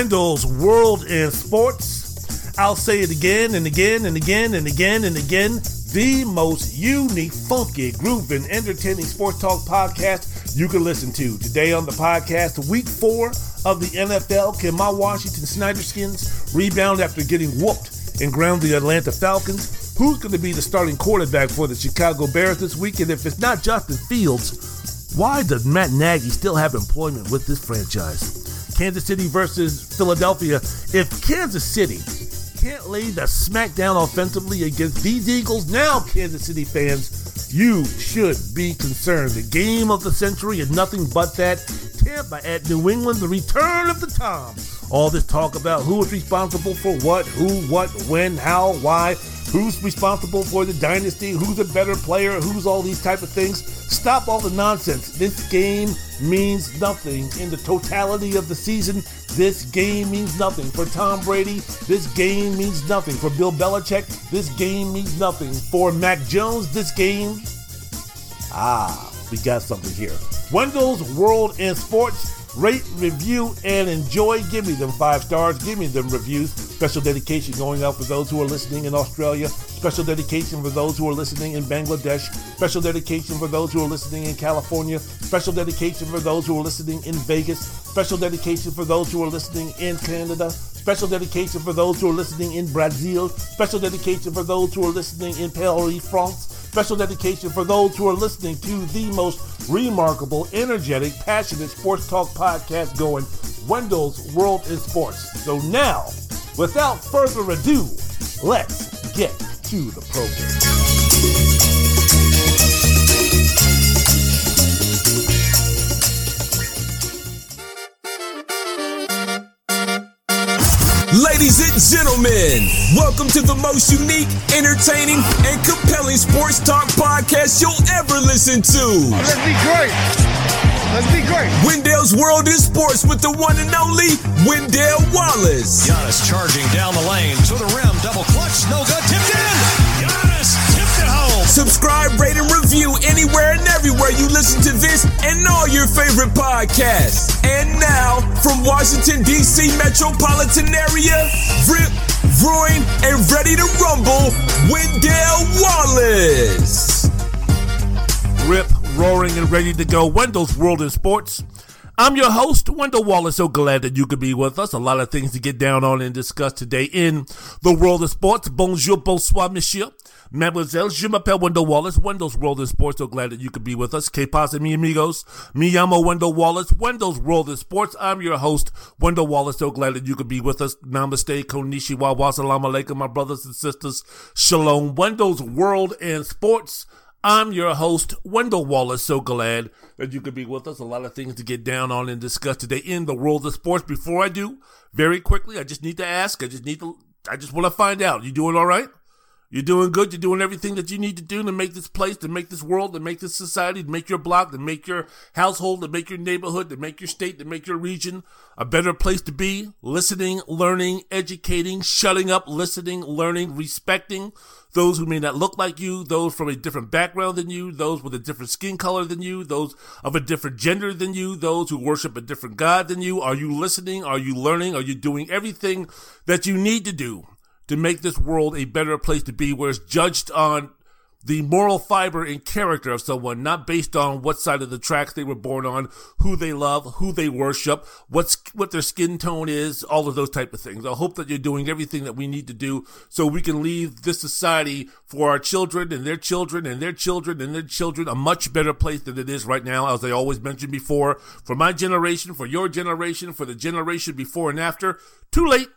World in Sports. I'll say it again and again and again and again and again. The most unique, funky, grooving, entertaining sports talk podcast you can listen to. Today on the podcast, week four of the NFL. Can my Washington Snyderskins rebound after getting whooped and ground the Atlanta Falcons? Who's going to be the starting quarterback for the Chicago Bears this week? And if it's not Justin Fields, why does Matt Nagy still have employment with this franchise? Kansas City versus Philadelphia. If Kansas City can't lay the smackdown offensively against these Eagles, now Kansas City fans, you should be concerned. The game of the century is nothing but that. Tampa at New England, the return of the Tom. All this talk about who is responsible for what, who, what, when, how, why, who's responsible for the dynasty, who's a better player, who's all these type of things. Stop all the nonsense. This game means nothing in the totality of the season. This game means nothing for Tom Brady. This game means nothing for Bill Belichick. This game means nothing for Mac Jones. This game, ah, we got something here. Wendell's World in Sports. Rate, review, and enjoy. Give me them five stars. Give me them reviews. Special dedication going out for those who are listening in Australia. Special dedication for those who are listening in Bangladesh. Special dedication for those who are listening in California. Special dedication for those who are listening in Vegas. Special dedication for those who are listening in Canada. Special dedication for those who are listening in Brazil. Special dedication for those who are listening in Paris, France. Special dedication for those who are listening to the most remarkable, energetic, passionate sports talk podcast going, Wendell's World in Sports. So now, without further ado, let's get to the program. Ladies and gentlemen, welcome to the most unique, entertaining, and compelling sports talk podcast you'll ever listen to. Let's be great. Let's be great. Wendell's World in Sports with the one and only Wendell Wallace. Giannis charging down the lane to the rim, double clutch, no good, tipped in. Subscribe, rate, and review anywhere and everywhere you listen to this and all your favorite podcasts. And now, from Washington, D.C. metropolitan area, Rip, Roaring, and ready to rumble, Wendell Wallace. Rip, roaring, and ready to go. Wendell's World in Sports. I'm your host, Wendell Wallace. So glad that you could be with us. A lot of things to get down on and discuss today in the world of sports. Bonjour, bonsoir, monsieur. Mademoiselle, je m'appelle Wendell Wallace. Wendell's World in Sports. So glad that you could be with us. Que pasa, mi amigos? Mi llamo Wendell Wallace. Wendell's World in Sports. I'm your host, Wendell Wallace. So glad that you could be with us. Namaste, konnichiwa, wassalamu alaikum, my brothers and sisters. Shalom. Wendell's World in Sports. I'm your host, Wendell Wallace. So glad that you could be with us. A lot of things to get down on and discuss today in the world of sports. Before I do, very quickly, I just need to ask. I just need to, I just want to find out. You doing all right? You're doing good. You're doing everything that you need to do to make this place, to make this world, to make this society, to make your block, to make your household, to make your neighborhood, to make your state, to make your region a better place to be. Listening, learning, educating, shutting up, listening, learning, respecting those who may not look like you, those from a different background than you, those with a different skin color than you, those of a different gender than you, those who worship a different God than you. Are you listening? Are you learning? Are you doing everything that you need to do to make this world a better place to be where it's judged on the moral fiber and character of someone, not based on what side of the tracks they were born on, who they love, who they worship, what's what their skin tone is, all of those type of things. I hope that you're doing everything that we need to do so we can leave this society for our children and their children and their children and their children a much better place than it is right now, as I always mentioned before. For my generation, for your generation, for the generation before and after, too late.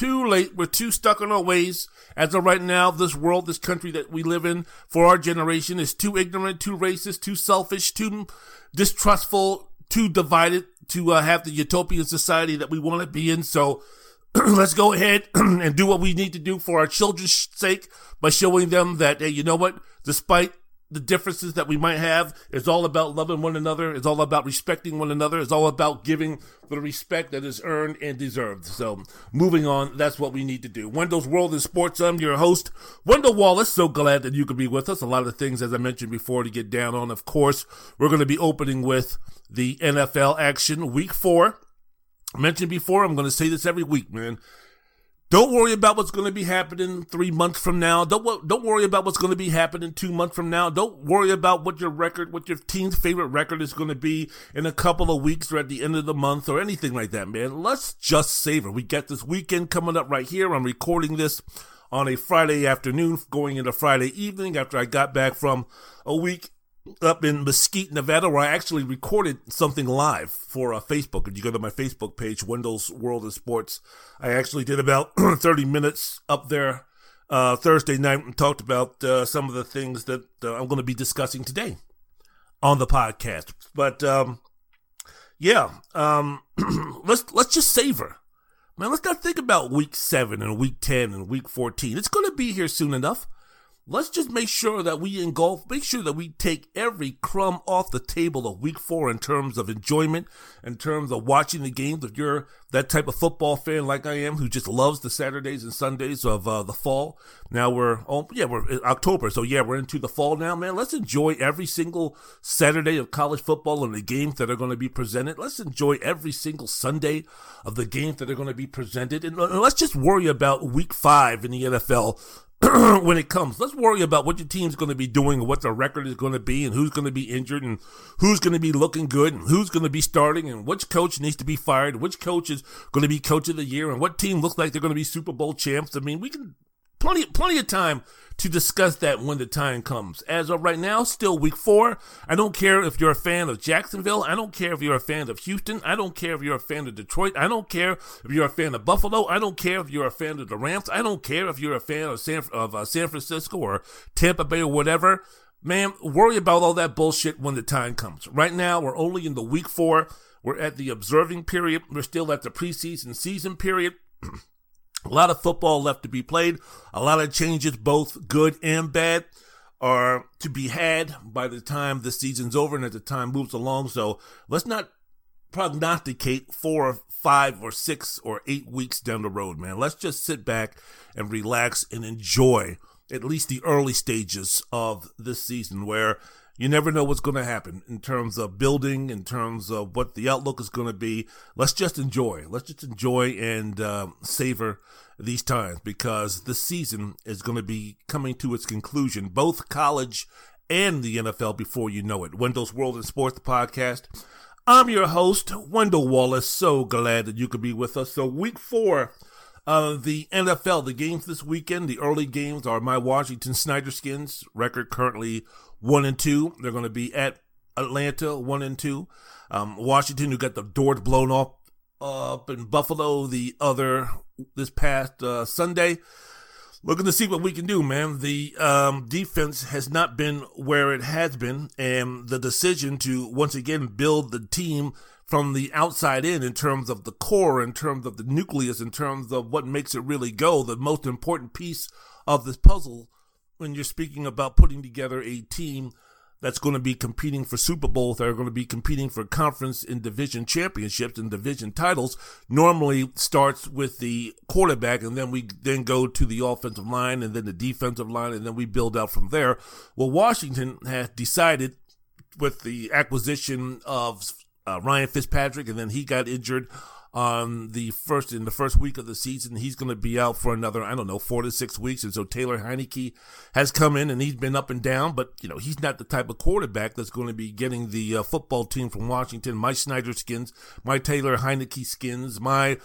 Too late. We're too stuck in our ways. As of right now, this world, this country that we live in for our generation is too ignorant, too racist, too selfish, too distrustful, too divided to uh, have the utopian society that we want to be in. So let's go ahead and do what we need to do for our children's sake by showing them that, hey, you know what? Despite the differences that we might have. It's all about loving one another. It's all about respecting one another. It's all about giving the respect that is earned and deserved. So, moving on, that's what we need to do. Wendell's World in Sports. I'm your host, Wendell Wallace. So glad that you could be with us. A lot of things, as I mentioned before, to get down on. Of course, we're going to be opening with the NFL action week four. mentioned before, I'm going to say this every week, man. Don't worry about what's going to be happening three months from now. Don't don't worry about what's going to be happening two months from now. Don't worry about what your record, what your team's favorite record is going to be in a couple of weeks or at the end of the month or anything like that, man. Let's just savor. We got this weekend coming up right here. I'm recording this on a Friday afternoon, going into Friday evening after I got back from a week up in Mesquite, Nevada, where I actually recorded something live for uh, Facebook. If you go to my Facebook page, Wendell's World of Sports, I actually did about 30 minutes up there uh, Thursday night and talked about uh, some of the things that uh, I'm going to be discussing today on the podcast. But um, yeah, um, let's let's just savor. Man, let's not think about week seven and week ten and week fourteen. It's going to be here soon enough let's just make sure that we engulf, make sure that we take every crumb off the table of week four in terms of enjoyment, in terms of watching the games. If you're that type of football fan like I am, who just loves the Saturdays and Sundays of uh, the fall. Now we're, oh, yeah, we're October. So yeah, we're into the fall now, man. Let's enjoy every single Saturday of college football and the games that are going to be presented. Let's enjoy every single Sunday of the games that are going to be presented. And, and let's just worry about week five in the NFL when it comes. Let's worry about what your team's going to be doing and what the record is going to be and who's going to be injured and who's going to be looking good and who's going to be starting and which coach needs to be fired, which coach is going to be coach of the year and what team looks like they're going to be Super Bowl champs. I mean, we can plenty plenty of time to discuss that when the time comes. As of right now, still week four. I don't care if you're a fan of Jacksonville. I don't care if you're a fan of Houston. I don't care if you're a fan of Detroit. I don't care if you're a fan of Buffalo. I don't care if you're a fan of the Rams. I don't care if you're a fan of San, of uh, San Francisco or Tampa Bay or whatever. Man, worry about all that bullshit when the time comes. Right now, we're only in the week four. We're at the observing period. We're still at the preseason season period. A lot of football left to be played. A lot of changes, both good and bad, are to be had by the time the season's over and as the time moves along. So let's not prognosticate four or five or six or eight weeks down the road, man. Let's just sit back and relax and enjoy at least the early stages of this season where you never know what's going to happen in terms of building, in terms of what the outlook is going to be. Let's just enjoy. Let's just enjoy and uh, savor these times because the season is going to be coming to its conclusion, both college and the NFL before you know it. Wendell's World in Sports podcast. I'm your host, Wendell Wallace. So glad that you could be with us. So, week four of the NFL, the games this weekend, the early games are my Washington Snyder Skins, record currently one and two. They're going to be at Atlanta, one and two. Um, Washington, who got the doors blown off up in Buffalo the other this past uh, Sunday. Looking to see what we can do, man. The um, defense has not been where it has been, and the decision to once again build the team from the outside in, in terms of the core, in terms of the nucleus, in terms of what makes it really go, the most important piece of this puzzle when you're speaking about putting together a team that's going to be competing for Super Bowls, that are going to be competing for conference and division championships and division titles, normally starts with the quarterback, and then we then go to the offensive line, and then the defensive line, and then we build out from there. Well, Washington has decided with the acquisition of uh, Ryan Fitzpatrick, and then he got injured on the first in the first week of the season. He's going to be out for another, I don't know, four to six weeks. And so Taylor Heinicke has come in and he's been up and down, but you know he's not the type of quarterback that's going to be getting the uh, football team from Washington. My Snyder skins, my Taylor Heinicke skins, my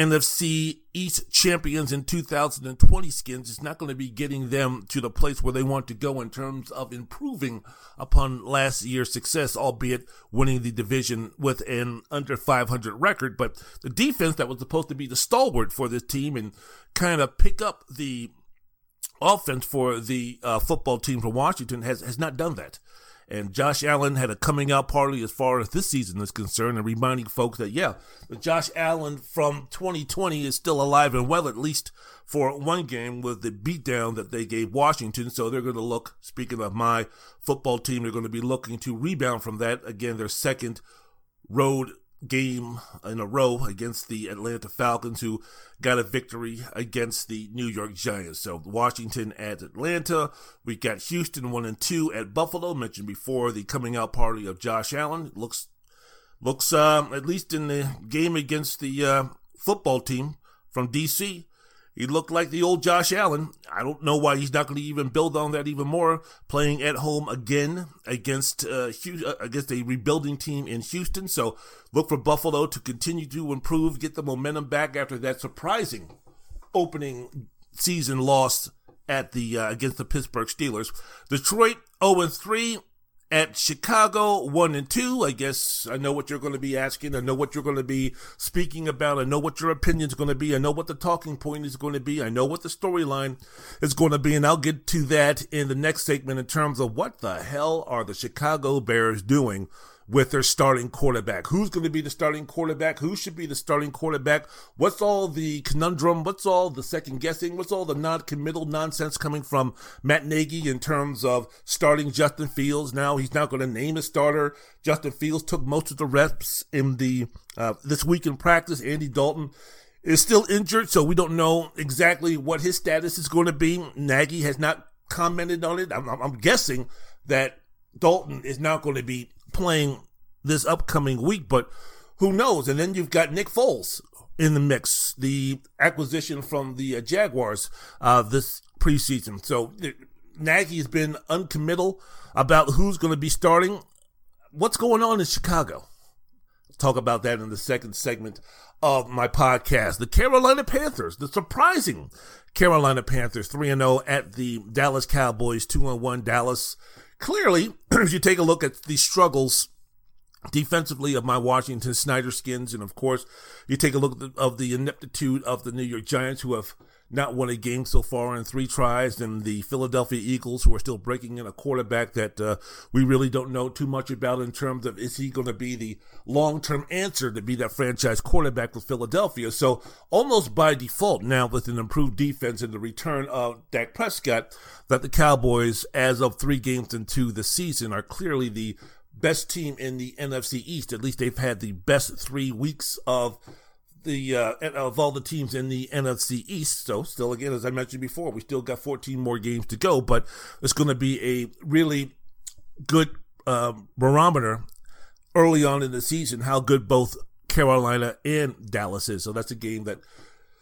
NFC East champions in 2020 skins is not going to be getting them to the place where they want to go in terms of improving upon last year's success, albeit winning the division with an under 500 record. But the defense that was supposed to be the stalwart for this team and kind of pick up the offense for the uh, football team from Washington has, has not done that. And Josh Allen had a coming out party as far as this season is concerned, and reminding folks that, yeah, the Josh Allen from 2020 is still alive and well, at least for one game with the beatdown that they gave Washington. So they're going to look, speaking of my football team, they're going to be looking to rebound from that. Again, their second road game in a row against the Atlanta Falcons, who got a victory against the New York Giants. So Washington at Atlanta. We got Houston one and two at Buffalo. Mentioned before the coming out party of Josh Allen. Looks looks, uh, at least in the game against the uh, football team from DC, he looked like the old Josh Allen. I don't know why he's not going to even build on that even more, playing at home again against uh, uh, against a rebuilding team in Houston. So look for Buffalo to continue to improve, get the momentum back after that surprising opening season loss at the uh, against the Pittsburgh Steelers. Detroit 0 3 at Chicago, one and two. I guess I know what you're going to be asking. I know what you're going to be speaking about. I know what your opinion is going to be. I know what the talking point is going to be. I know what the storyline is going to be. And I'll get to that in the next segment in terms of what the hell are the Chicago Bears doing with their starting quarterback. Who's going to be the starting quarterback? Who should be the starting quarterback? What's all the conundrum? What's all the second guessing? What's all the non-committal nonsense coming from Matt Nagy in terms of starting Justin Fields? Now he's not going to name a starter. Justin Fields took most of the reps in the uh, this week in practice. Andy Dalton is still injured, so we don't know exactly what his status is going to be. Nagy has not commented on it. I'm, I'm guessing that Dalton is not going to be playing this upcoming week, but who knows? And then you've got Nick Foles in the mix, the acquisition from the uh, Jaguars uh, this preseason. So Nagy's been uncommittal about who's going to be starting. What's going on in Chicago? Talk about that in the second segment of my podcast. The Carolina Panthers, the surprising Carolina Panthers, 3 0 at the Dallas Cowboys, 2 1 Dallas clearly, if you take a look at the struggles defensively of my Washington Snyder skins, and of course, you take a look the, of the ineptitude of the New York Giants, who have not won a game so far in three tries, and the Philadelphia Eagles, who are still breaking in a quarterback that uh, we really don't know too much about in terms of is he going to be the long term answer to be that franchise quarterback for Philadelphia. So almost by default now, with an improved defense and the return of Dak Prescott, that the Cowboys, as of three games into the season, are clearly the best team in the NFC East. At least they've had the best three weeks of the uh, of all the teams in the NFC East. So, still, again, as I mentioned before, we still got 14 more games to go, but it's going to be a really good uh, barometer early on in the season how good both Carolina and Dallas is. So that's a game that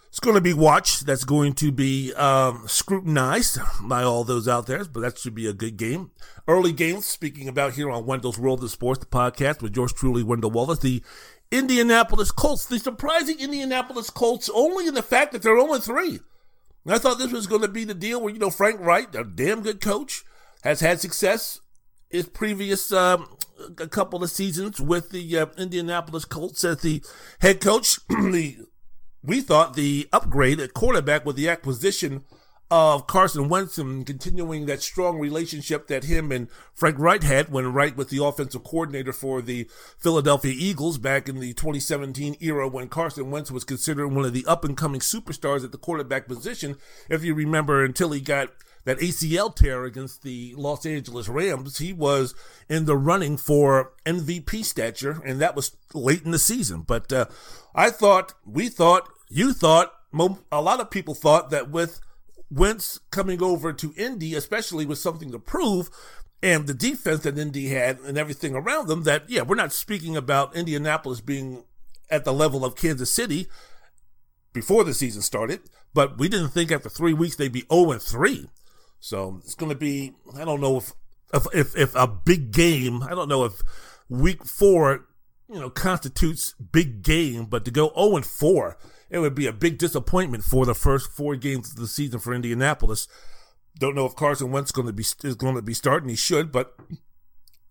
it's going to be watched. That's going to be um, scrutinized by all those out there, but that should be a good game. Early games, speaking about here on Wendell's World of Sports, the podcast with yours truly, Wendell Wallace. The Indianapolis Colts. The surprising Indianapolis Colts only in the fact that they're only 3. I thought this was going to be the deal where, you know, Frank Reich, a damn good coach, has had success his previous um, a couple of seasons with the uh, Indianapolis Colts as the head coach. the we thought the upgrade at quarterback with the acquisition of Carson Wentz and continuing that strong relationship that him and Frank Reich had when Reich was the offensive coordinator for the Philadelphia Eagles back in the 2017 era when Carson Wentz was considered one of the up and coming superstars at the quarterback position. If you remember, until he got that ACL tear against the Los Angeles Rams, he was in the running for MVP stature, and that was late in the season. But uh, I thought, we thought, you thought, a lot of people thought that with Wentz coming over to Indy, especially with something to prove, and the defense that Indy had and everything around them, that, yeah, we're not speaking about Indianapolis being at the level of Kansas City before the season started, but we didn't think after three weeks they'd be 0 3. So it's going to be, I don't know if, if, if, if a big game, I don't know if week four, you know, constitutes big game, but to go 0 4, it would be a big disappointment for the first four games of the season for Indianapolis. Don't know if Carson Wentz going to be is going to be starting. He should, but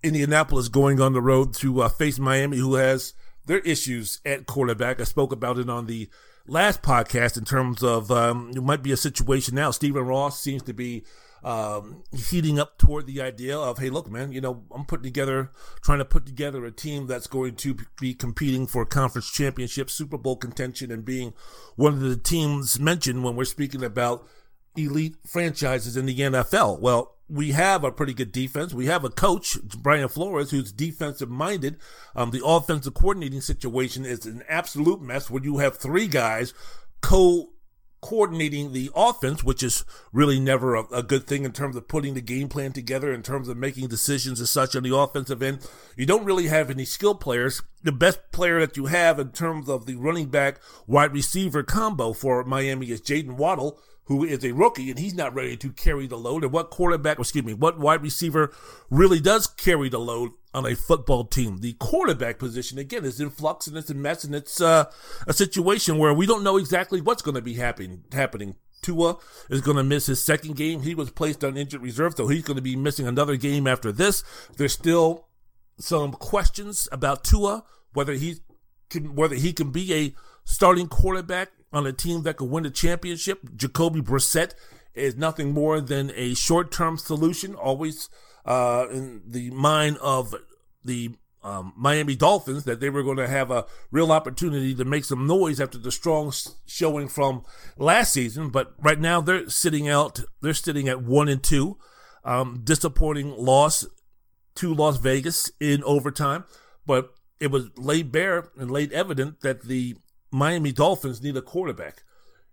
Indianapolis going on the road to uh, face Miami, who has their issues at quarterback. I spoke about it on the last podcast in terms of um, it might be a situation now. Stephen Ross seems to be um, heating up toward the idea of, hey, look, man, you know, I'm putting together, trying to put together a team that's going to be competing for conference championship, Super Bowl contention, and being one of the teams mentioned when we're speaking about elite franchises in the NFL. Well, we have a pretty good defense. We have a coach, Brian Flores, who's defensive minded. Um, the offensive coordinating situation is an absolute mess when you have three guys co coordinating the offense, which is really never a, a, good thing in terms of putting the game plan together, in terms of making decisions as such on the offensive end. You don't really have any skill players. The best player that you have in terms of the running back wide receiver combo for Miami is Jaylen Waddle, who is a rookie and he's not ready to carry the load. And what quarterback, excuse me, what wide receiver really does carry the load on a football team? The quarterback position, again, is in flux and it's a mess and it's uh, a situation where we don't know exactly what's going to be happen- happening. Tua is going to miss his second game. He was placed on injured reserve, so he's going to be missing another game after this. There's still some questions about Tua, whether he can, whether he can be a starting quarterback on a team that could win the championship. Jacoby Brissett is nothing more than a short term solution, always uh, in the mind of the um, Miami Dolphins that they were going to have a real opportunity to make some noise after the strong showing from last season. But right now they're sitting out, they're sitting at one and two. Um, disappointing loss to Las Vegas in overtime, but it was laid bare and laid evident that the Miami Dolphins need a quarterback,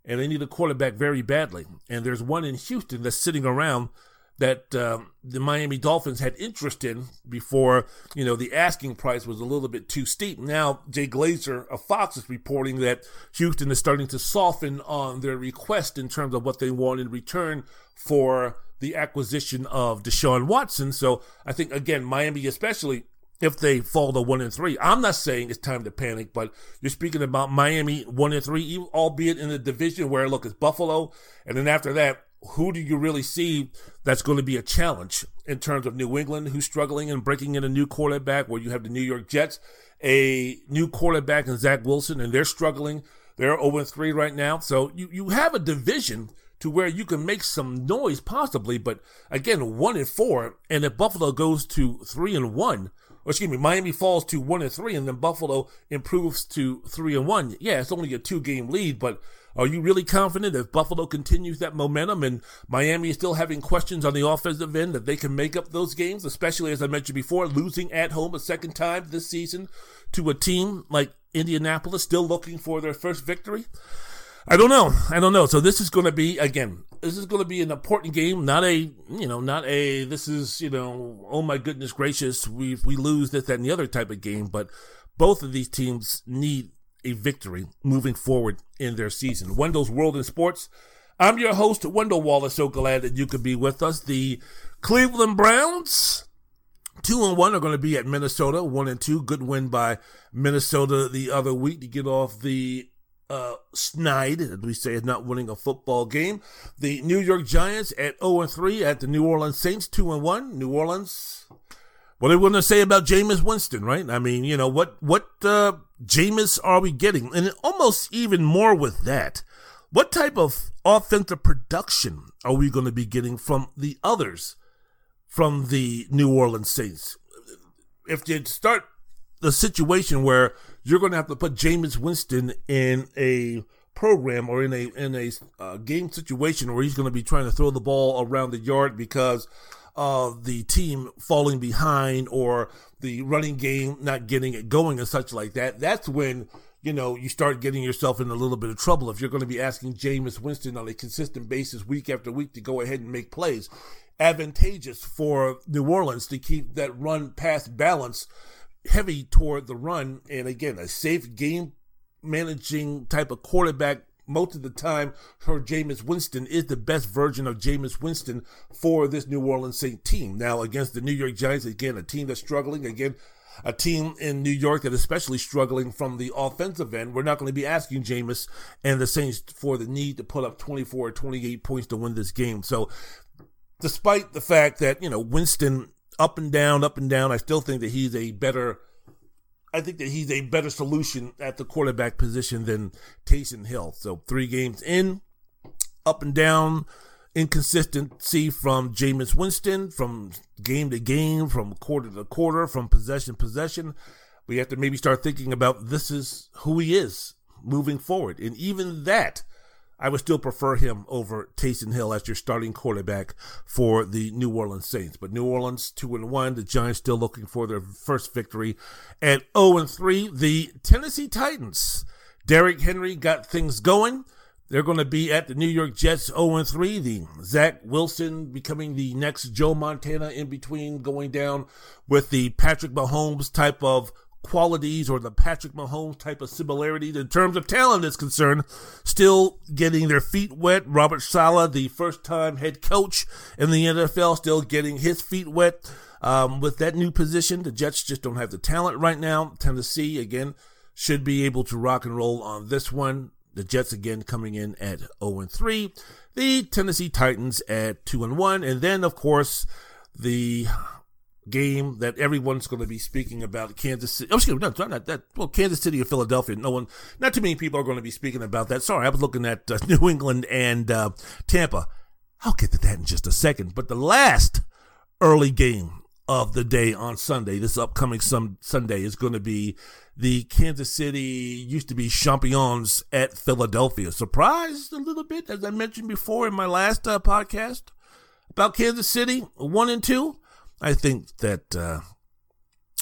and they need a quarterback very badly. And there's one in Houston that's sitting around that um, the Miami Dolphins had interest in before, you know, the asking price was a little bit too steep. Now, Jay Glazer of Fox is reporting that Houston is starting to soften on their request in terms of what they want in return for the acquisition of Deshaun Watson. So I think, again, Miami especially if they fall to one and three. I'm not saying it's time to panic, but you're speaking about Miami one and three, albeit in a division where look, it's Buffalo, and then after that, who do you really see that's going to be a challenge in terms of New England, who's struggling and breaking in a new quarterback, where you have the New York Jets, a new quarterback in Zach Wilson, and they're struggling. They're 0 3 right now. So you, you have a division to where you can make some noise possibly, but again, one and four, and if Buffalo goes to three and one, or excuse me, Miami falls to one and three, and then Buffalo improves to three and one. Yeah, it's only a two game lead, but are you really confident if Buffalo continues that momentum and Miami is still having questions on the offensive end that they can make up those games, especially as I mentioned before, losing at home a second time this season to a team like Indianapolis, still looking for their first victory? I don't know. I don't know. So this is going to be again. This is going to be an important game. Not a you know, not a this is you know, oh my goodness gracious, we we lose this that and the other type of game. But both of these teams need a victory moving forward in their season. Wendell's World in Sports. I'm your host, Wendell Wallace. So glad that you could be with us. The Cleveland Browns, two and one, are going to be at Minnesota. One and two, good win by Minnesota the other week to get off the uh, snide, as we say, is not winning a football game. The New York Giants at 0 3 at the New Orleans Saints 2 and 1. New Orleans. What are we going to say about Jameis Winston, right? I mean, you know, what, what, uh, Jameis are we getting? And almost even more with that. What type of offensive production are we going to be getting from the others from the New Orleans Saints? If you start the situation where you're going to have to put Jameis Winston in a program or in a in a uh, game situation where he's going to be trying to throw the ball around the yard because of the team falling behind or the running game not getting it going and such like that. That's when you know you start getting yourself in a little bit of trouble if you're going to be asking Jameis Winston on a consistent basis week after week to go ahead and make plays. Advantageous for New Orleans to keep that run pass balance heavy toward the run. And again, a safe game managing type of quarterback most of the time her Jameis Winston is the best version of Jameis Winston for this New Orleans Saint team. Now against the New York Giants, again, a team that's struggling, again, a team in New York that is especially struggling from the offensive end. We're not going to be asking Jameis and the Saints for the need to put up 24 or 28 points to win this game. So despite the fact that, you know, Winston up and down, up and down. I still think that he's a better. I think that he's a better solution at the quarterback position than Taysom Hill. So three games in, up and down, inconsistency from Jameis Winston, from game to game, from quarter to quarter, from possession to possession. We have to maybe start thinking about this is who he is moving forward. And even that I would still prefer him over Taysom Hill as your starting quarterback for the New Orleans Saints. But New Orleans two and one, the Giants still looking for their first victory. At 0 and 3, the Tennessee Titans. Derrick Henry got things going. They're going to be at the New York Jets 0 3. The Zach Wilson becoming the next Joe Montana in between going down with the Patrick Mahomes type of qualities or the Patrick Mahomes type of similarities in terms of talent is concerned. Still getting their feet wet. Robert Saleh, the first time head coach in the NFL, still getting his feet wet. Um, with that new position, the Jets just don't have the talent right now. Tennessee, again, should be able to rock and roll on this one. The Jets again coming in at 0 3. The Tennessee Titans at 2 and 1. And then, of course, the game that everyone's going to be speaking about Kansas City. Oh, excuse me, no, not that. Well, Kansas City or Philadelphia. No one, not too many people are going to be speaking about that. Sorry, I was looking at uh, New England and uh, Tampa. I'll get to that in just a second. But the last early game of the day on Sunday, this upcoming some Sunday, is going to be the Kansas City used to be champions at Philadelphia. Surprised a little bit, as I mentioned before in my last uh, podcast about Kansas City, one and two. I think that uh,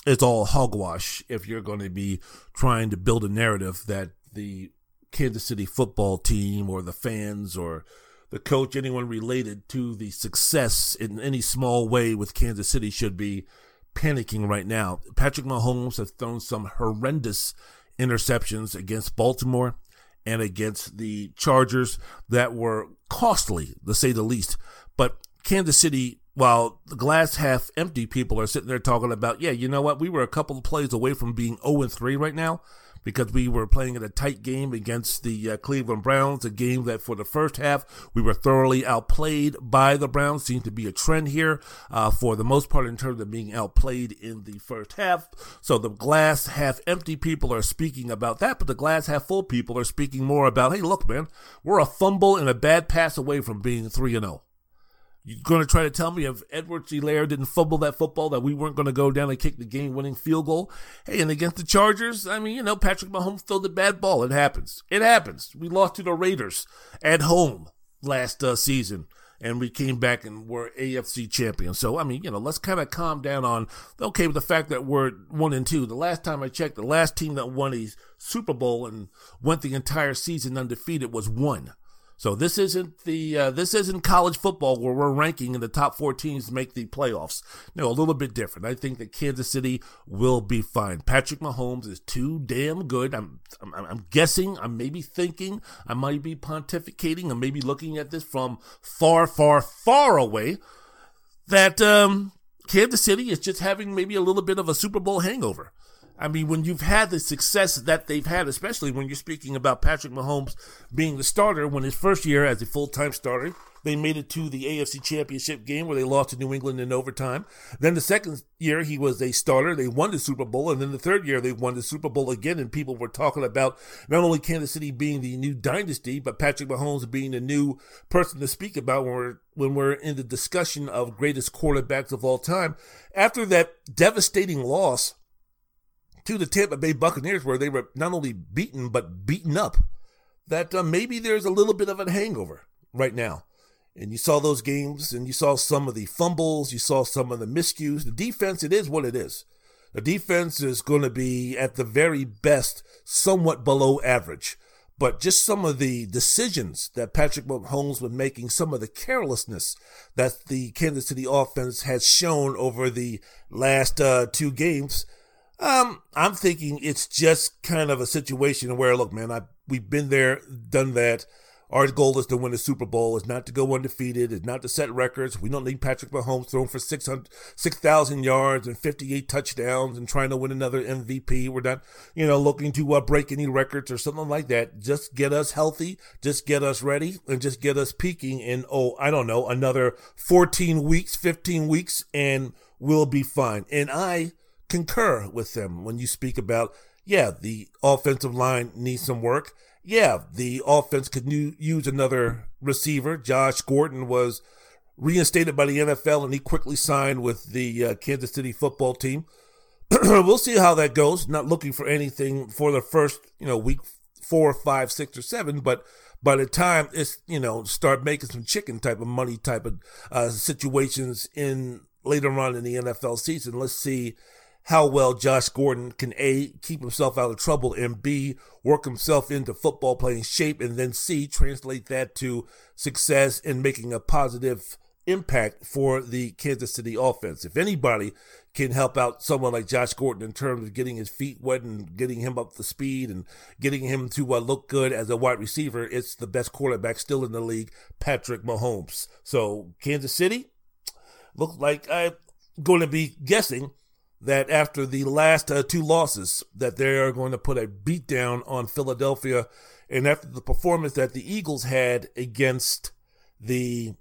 it's all hogwash if you're going to be trying to build a narrative that the Kansas City football team or the fans or the coach, anyone related to the success in any small way with Kansas City should be panicking right now. Patrick Mahomes has thrown some horrendous interceptions against Baltimore and against the Chargers that were costly, to say the least. But Kansas City while the glass half empty people are sitting there talking about, yeah, you know what? We were a couple of plays away from being 0 3 right now because we were playing in a tight game against the uh, Cleveland Browns, a game that for the first half we were thoroughly outplayed by the Browns. Seems to be a trend here uh, for the most part in terms of being outplayed in the first half. So the glass half empty people are speaking about that, but the glass half full people are speaking more about, hey, look, man, we're a fumble and a bad pass away from being 3 and 0. You're going to try to tell me if Edwards-Helaire didn't fumble that football that we weren't going to go down and kick the game-winning field goal? Hey, and against the Chargers, I mean, you know, Patrick Mahomes threw the bad ball. It happens. It happens. We lost to the Raiders at home last uh, season, and we came back and were AFC champions. So, I mean, you know, let's kind of calm down on, okay, with the fact that we're one and two. The last time I checked, the last team that won a Super Bowl and went the entire season undefeated was one. So this isn't the uh, this isn't college football where we're ranking in the top four teams to make the playoffs. No, a little bit different. I think that Kansas City will be fine. Patrick Mahomes is too damn good. I'm I'm, I'm guessing. I'm maybe thinking. I might be pontificating. I'm maybe looking at this from far, far, far away. That um, Kansas City is just having maybe a little bit of a Super Bowl hangover. I mean, when you've had the success that they've had, especially when you're speaking about Patrick Mahomes being the starter, when his first year as a full time starter, they made it to the AFC Championship game where they lost to New England in overtime. Then the second year, he was a starter. They won the Super Bowl. And then the third year, they won the Super Bowl again. And people were talking about not only Kansas City being the new dynasty, but Patrick Mahomes being the new person to speak about when we're, when we're in the discussion of greatest quarterbacks of all time. After that devastating loss, to the Tampa Bay Buccaneers, where they were not only beaten but beaten up, that uh, maybe there's a little bit of a hangover right now. And you saw those games, and you saw some of the fumbles, you saw some of the miscues. The defense, it is what it is. The defense is going to be at the very best, somewhat below average. But just some of the decisions that Patrick Mahomes was making, some of the carelessness that the Kansas City offense has shown over the last uh, two games, um, I'm thinking it's just kind of a situation where, look, man, I we've been there, done that. Our goal is to win the Super Bowl. Is not to go undefeated. Is not to set records. We don't need Patrick Mahomes throwing for 6,000 6, yards and 58 touchdowns and trying to win another MVP. We're not, you know, looking to uh, break any records or something like that. Just get us healthy. Just get us ready and just get us peaking in, oh, I don't know, another 14 weeks, 15 weeks, and we'll be fine. And I concur with them when you speak about, yeah, the offensive line needs some work. Yeah, the offense could new, use another receiver. Josh Gordon was reinstated by the NFL and he quickly signed with the uh, Kansas City football team. we'll see how that goes. Not looking for anything for the first, you know, week four, five, six, or seven, but by the time it's, you know, start making some chicken type of money type of uh, situations in later on in the NFL season, let's see how well Josh Gordon can A, keep himself out of trouble, and B, work himself into football playing shape, and then C, translate that to success in making a positive impact for the Kansas City offense. If anybody can help out someone like Josh Gordon in terms of getting his feet wet and getting him up to speed and getting him to uh, look good as a wide receiver, it's the best quarterback still in the league, Patrick Mahomes. So Kansas City looks like I'm going to be guessing that after the last uh, two losses that they are going to put a beat down on Philadelphia. And after the performance that the Eagles had against the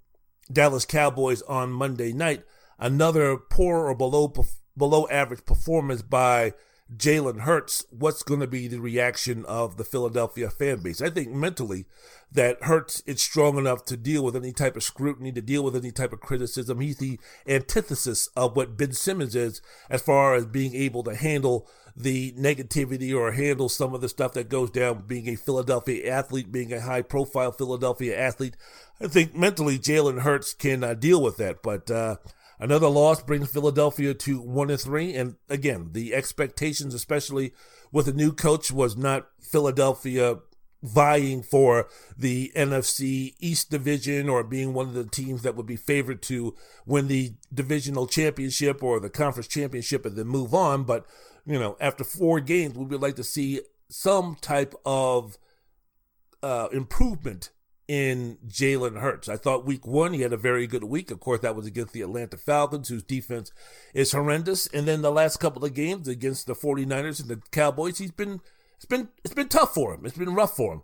Dallas Cowboys on Monday night, another poor or below below average performance by Jalen Hurts, what's going to be the reaction of the Philadelphia fan base? I think mentally that Hurts is strong enough to deal with any type of scrutiny, to deal with any type of criticism. He's the antithesis of what Ben Simmons is as far as being able to handle the negativity or handle some of the stuff that goes down being a Philadelphia athlete, being a high profile Philadelphia athlete. I think mentally Jalen Hurts can uh, deal with that, but uh, Another loss brings Philadelphia to one and three. And again, the expectations, especially with a new coach, was not Philadelphia vying for the NFC East division or being one of the teams that would be favored to win the divisional championship or the conference championship and then move on. But, you know, after four games, we would like to see some type of uh, improvement in Jalen Hurts. I thought week one, he had a very good week. Of course, that was against the Atlanta Falcons, whose defense is horrendous. And then the last couple of games against the 49ers and the Cowboys, he's been, it's been, it's been tough for him. It's been rough for him.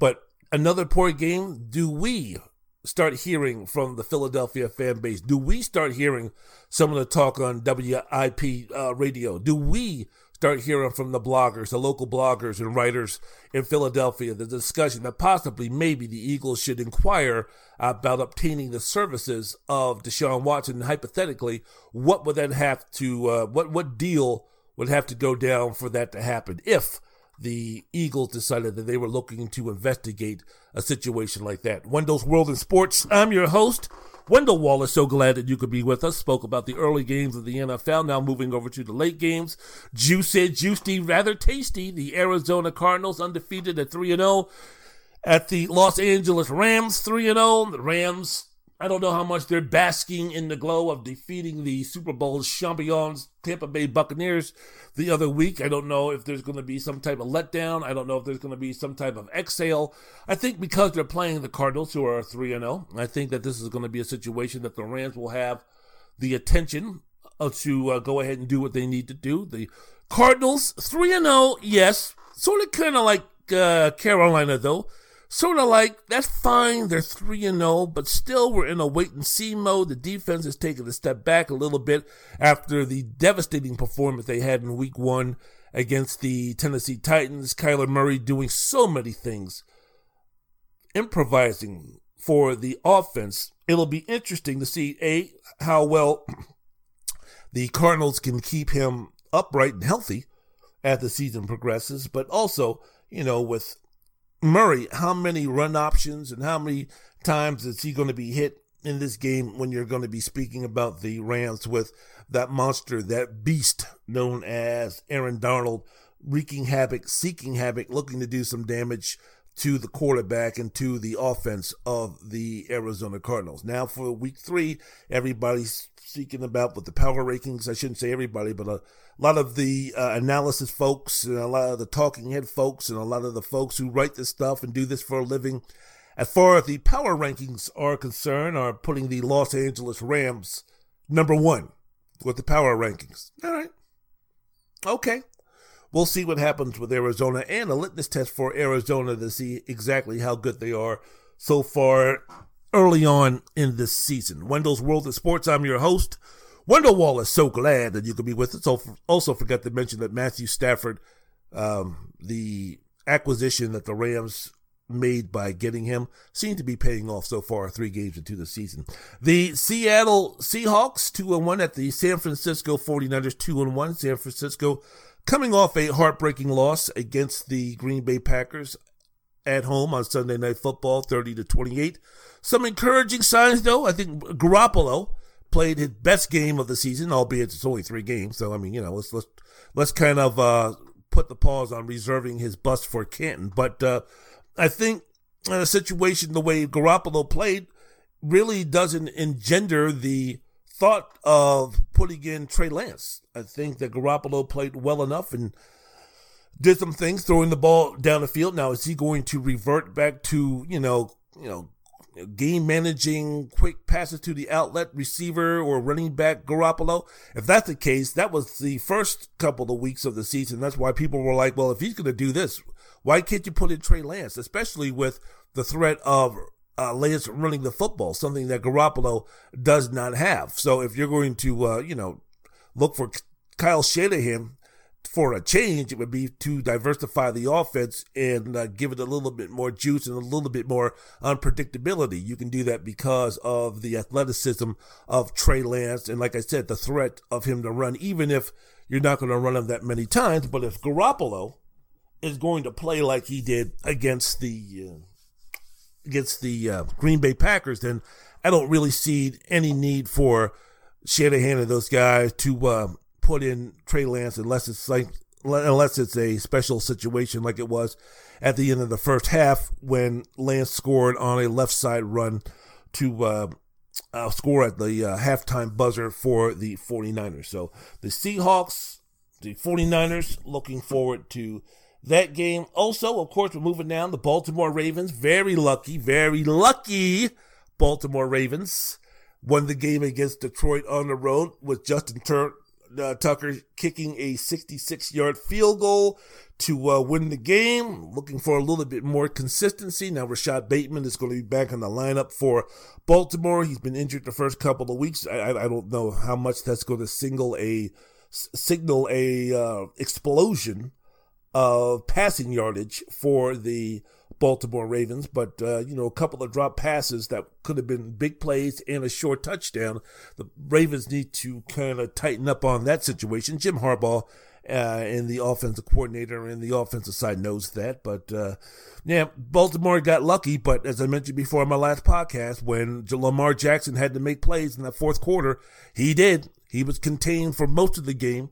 But another poor game. Do we start hearing from the Philadelphia fan base? Do we start hearing some of the talk on WIP uh, radio? Do we start hearing from the bloggers, the local bloggers and writers in Philadelphia, the discussion that possibly maybe the Eagles should inquire about obtaining the services of Deshaun Watson. Hypothetically, what would that have to, uh, what, what deal would have to go down for that to happen if the Eagles decided that they were looking to investigate a situation like that? Wendell's World in Sports. I'm your host. Wendell Wallace, so glad that you could be with us. Spoke about the early games of the NFL. Now moving over to the late games. Juicy, juicy, rather tasty. The Arizona Cardinals undefeated at 3 0 at the Los Angeles Rams 3 0. The Rams I don't know how much they're basking in the glow of defeating the Super Bowl champions, Tampa Bay Buccaneers, the other week. I don't know if there's going to be some type of letdown. I don't know if there's going to be some type of exhale. I think because they're playing the Cardinals, who are 3 0, I think that this is going to be a situation that the Rams will have the attention to uh, go ahead and do what they need to do. The Cardinals, 3 0, yes, sort of kind of like uh, Carolina, though sort of like that's fine. They're three and zero, oh, but still we're in a wait and see mode. The defense has taken a step back a little bit after the devastating performance they had in Week One against the Tennessee Titans. Kyler Murray doing so many things, improvising for the offense. It'll be interesting to see a how well the Cardinals can keep him upright and healthy as the season progresses, but also you know with Murray, how many run options and how many times is he going to be hit in this game when you're going to be speaking about the Rams with that monster, that beast known as Aaron Donald, wreaking havoc, seeking havoc, looking to do some damage to the quarterback and to the offense of the Arizona Cardinals. Now for week three, everybody's speaking about with the power rankings. I shouldn't say everybody, but a lot of the uh, analysis folks and a lot of the talking head folks and a lot of the folks who write this stuff and do this for a living, as far as the power rankings are concerned, are putting the Los Angeles Rams number one with the power rankings. All right. Okay. We'll see what happens with Arizona and a litmus test for Arizona to see exactly how good they are so far early on in this season. Wendell's World of Sports. I'm your host, Wendell Wallace. So glad that you could be with us. Also forgot to mention that Matthew Stafford, um, the acquisition that the Rams made by getting him seemed to be paying off so far three games into the season. The Seattle Seahawks 2 and 1 at the San Francisco 49ers 2 and 1. San Francisco coming off a heartbreaking loss against the Green Bay Packers at home on Sunday Night Football 30 to 28. Some encouraging signs, though. I think Garoppolo played his best game of the season, albeit it's only three games. So I mean, you know, let's let's let's kind of uh, put the pause on reserving his bust for Canton. But uh, I think in a situation the way Garoppolo played really doesn't engender the thought of putting in Trey Lance. I think that Garoppolo played well enough and did some things, throwing the ball down the field. Now, is he going to revert back to you know you know game managing quick passes to the outlet receiver or running back Garoppolo? If that's the case, that was the first couple of weeks of the season. That's why people were like, well, if he's going to do this, why can't you put in Trey Lance, especially with the threat of uh, Lance running the football, something that Garoppolo does not have. So if you're going to, uh, you know, look for Kyle Shanahan for a change, it would be to diversify the offense and uh, give it a little bit more juice and a little bit more unpredictability. You can do that because of the athleticism of Trey Lance. And like I said, the threat of him to run, even if you're not going to run him that many times. But if Garoppolo is going to play like he did against the uh, against the uh, Green Bay Packers, then I don't really see any need for Shanahan and those guys to uh, put in Trey Lance unless it's like unless it's a special situation like it was at the end of the first half when Lance scored on a left side run to uh, uh, score at the uh, halftime buzzer for the 49ers. So the Seahawks, the 49ers, looking forward to that game. Also, of course, we're moving down. The Baltimore Ravens, very lucky, very lucky Baltimore Ravens won the game against Detroit on the road with Justin Tur- uh, Tucker kicking a 66 yard field goal to uh, win the game. Looking for a little bit more consistency. Now, Rashod Bateman is going to be back in the lineup for Baltimore. He's been injured the first couple of weeks. I, I don't know how much that's going to single a signal a uh, explosion of passing yardage for the Baltimore Ravens, but uh, you know a couple of drop passes that could have been big plays and a short touchdown. The Ravens need to kind of tighten up on that situation. Jim Harbaugh uh, and the offensive coordinator and the offensive side knows that. But uh, yeah, Baltimore got lucky. But as I mentioned before in my last podcast, when Lamar Jackson had to make plays in that fourth quarter, he did. He was contained for most of the game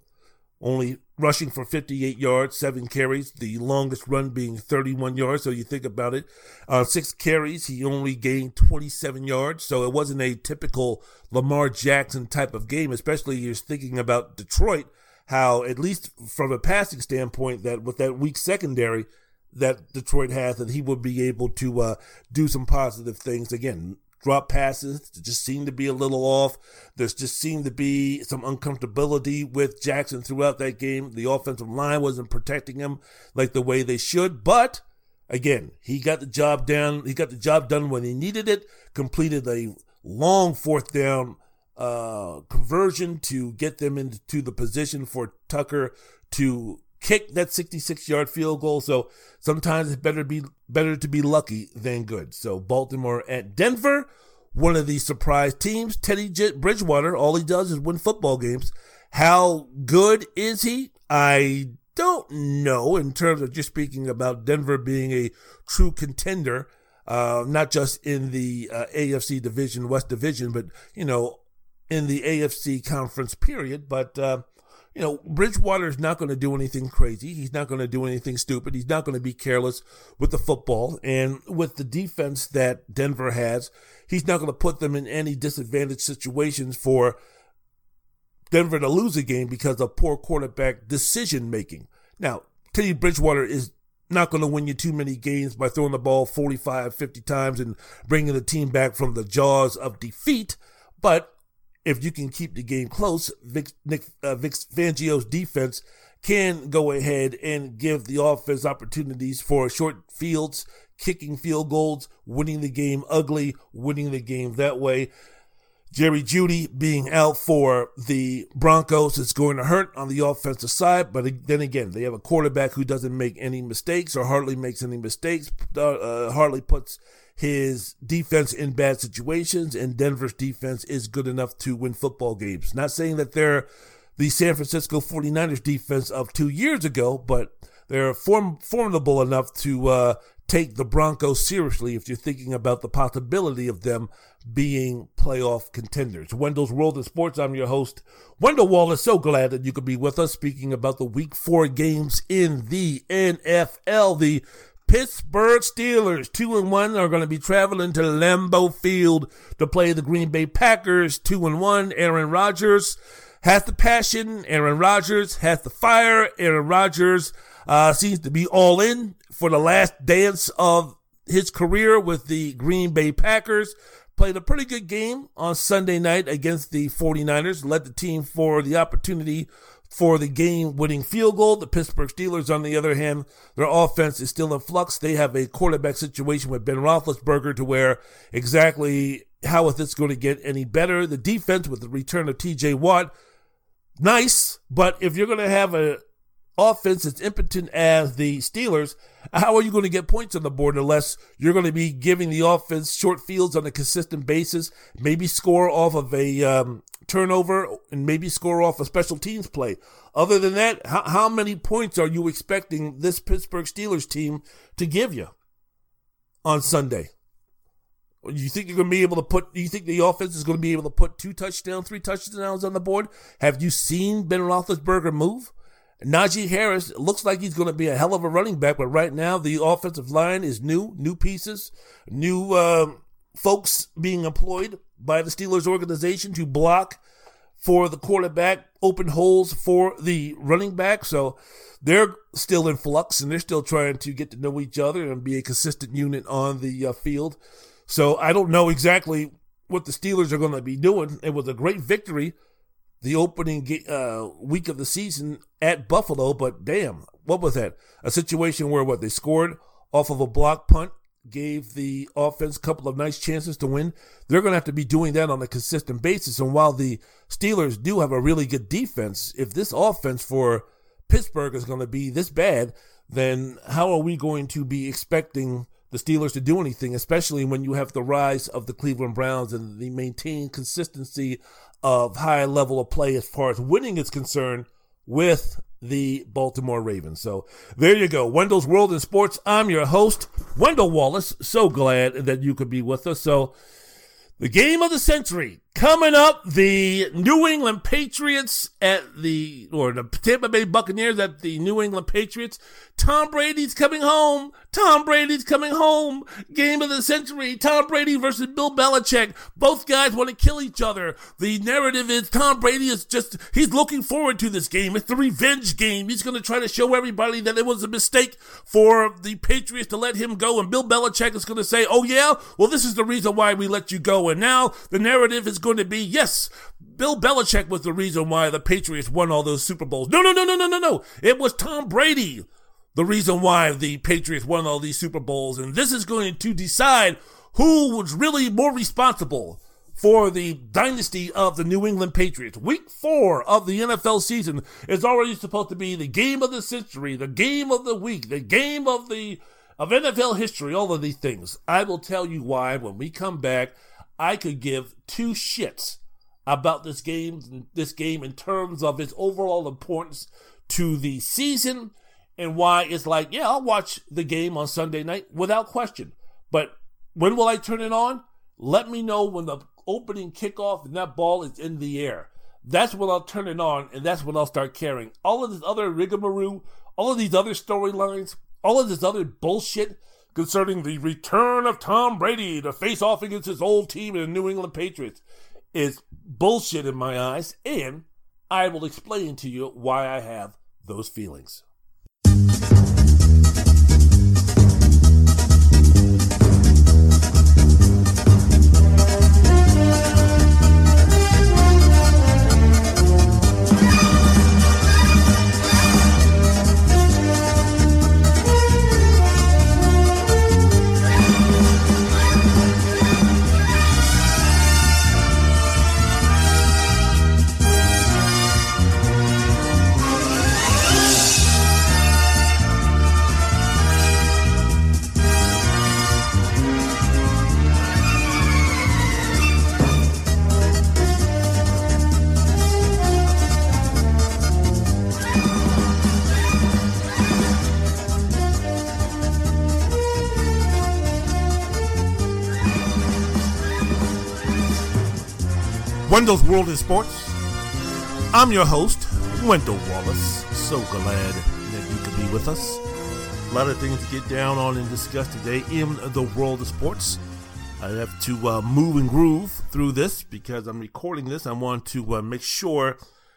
only rushing for 58 yards, seven carries, the longest run being 31 yards. So you think about it, uh, six carries, he only gained 27 yards. So it wasn't a typical Lamar Jackson type of game, especially you're thinking about Detroit, how at least from a passing standpoint, that with that weak secondary, that Detroit has, that he would be able to uh, do some positive things. Again, drop passes just seemed to be a little off. There's just seemed to be some uncomfortability with Jackson throughout that game. The offensive line wasn't protecting him like the way they should, but again, he got the job done. He got the job done when he needed it. Completed a long fourth down uh, conversion to get them into the position for Tucker to kick that 66 yard field goal. So sometimes it's better be better to be lucky than good. So Baltimore at Denver, one of the surprise teams. Teddy Bridgewater, all he does is win football games. How good is he? I don't know in terms of just speaking about Denver being a true contender, uh, not just in the uh, AFC division, West division, but, you know, in the AFC conference period. But, uh, you know, Bridgewater is not going to do anything crazy. He's not going to do anything stupid. He's not going to be careless with the football. And with the defense that Denver has, he's not going to put them in any disadvantaged situations for Denver to lose a game because of poor quarterback decision making. Now, Teddy Bridgewater is not going to win you too many games by throwing the ball 45, 50 times and bringing the team back from the jaws of defeat. But if you can keep the game close, Vic, Nick, uh, Vic Fangio's defense can go ahead and give the offense opportunities for short fields, kicking field goals, winning the game ugly, winning the game that way. Jerry Jeudy being out for the Broncos is going to hurt on the offensive side, but then again, they have a quarterback who doesn't make any mistakes or hardly makes any mistakes, uh, uh, hardly puts his defense in bad situations, and Denver's defense is good enough to win football games. Not saying that they're the San Francisco 49ers defense of two years ago, but they're form- formidable enough to uh, take the Broncos seriously if you're thinking about the possibility of them being playoff contenders. Wendell's World of Sports. I'm your host, Wendell Wallace. So glad that you could be with us speaking about the week four games in the NFL. The Pittsburgh Steelers, two and one, are going to be traveling to Lambeau Field to play the Green Bay Packers, two and one. Aaron Rodgers has the passion. Aaron Rodgers has the fire. Aaron Rodgers uh, seems to be all in for the last dance of his career with the Green Bay Packers. Played a pretty good game on Sunday night against the 49ers, led the team for the opportunity for the game winning field goal. The Pittsburgh Steelers, on the other hand, their offense is still in flux. They have a quarterback situation with Ben Roethlisberger to where exactly how is this going to get any better? The defense with the return of TJ Watt, nice, but if you're going to have an offense as impotent as the Steelers, how are you going to get points on the board unless you're going to be giving the offense short fields on a consistent basis, maybe score off of a um, turnover and maybe score off a special teams play. Other than that, how, how many points are you expecting this Pittsburgh Steelers team to give you on Sunday? You think you're going to be able to put? You think the offense is going to be able to put two touchdowns, three touchdowns on the board? Have you seen Ben Roethlisberger move? Najee Harris looks like he's going to be a hell of a running back, but right now the offensive line is new, new pieces, new uh, folks being employed by the Steelers organization to block for the quarterback, open holes for the running back. So they're still in flux and they're still trying to get to know each other and be a consistent unit on the uh, field. So I don't know exactly what the Steelers are going to be doing. It was a great victory the opening uh, week of the season at Buffalo, but damn, what was that? A situation where what they scored off of a block punt gave the offense a couple of nice chances to win. They're going to have to be doing that on a consistent basis. And while the Steelers do have a really good defense, if this offense for Pittsburgh is going to be this bad, then how are we going to be expecting the Steelers to do anything, especially when you have the rise of the Cleveland Browns and the maintained consistency of high level of play as far as winning is concerned with the Baltimore Ravens. So there you go. Wendell's World in Sports. I'm your host, Wendell Wallace. So glad that you could be with us. So the game of the century coming up. The New England Patriots at the, or the Tampa Bay Buccaneers at the New England Patriots. Tom Brady's coming home. Tom Brady's coming home. Game of the century. Tom Brady versus Bill Belichick. Both guys want to kill each other. The narrative is Tom Brady is just, he's looking forward to this game. It's the revenge game. He's going to try to show everybody that it was a mistake for the Patriots to let him go. And Bill Belichick is going to say, oh yeah, well this is the reason why we let you go. And now the narrative is going to be, yes, Bill Belichick was the reason why the Patriots won all those Super Bowls. No, no, no, no, no, no, no. It was Tom Brady the reason why the Patriots won all these Super Bowls. And this is going to decide who was really more responsible for the dynasty of the New England Patriots. Week four of the NFL season is already supposed to be the game of the century, the game of the week, the game of the of NFL history, all of these things. I will tell you why when we come back. I could give two shits about this game, this game in terms of its overall importance to the season and why it's like, yeah, I'll watch the game on Sunday night without question. But when will I turn it on? Let me know when the opening kickoff and that ball is in the air. That's when I'll turn it on and that's when I'll start caring. All of this other rigmarole, all of these other storylines, all of this other bullshit concerning the return of Tom Brady to face off against his old team in the New England Patriots is bullshit in my eyes, and I will explain to you why I have those feelings. Wendell's World in Sports. I'm your host, Wendell Wallace. So glad that you could be with us. A lot of things to get down on and discuss today in the world of sports. I have to uh, move and groove through this because I'm recording this. I want to uh, make sure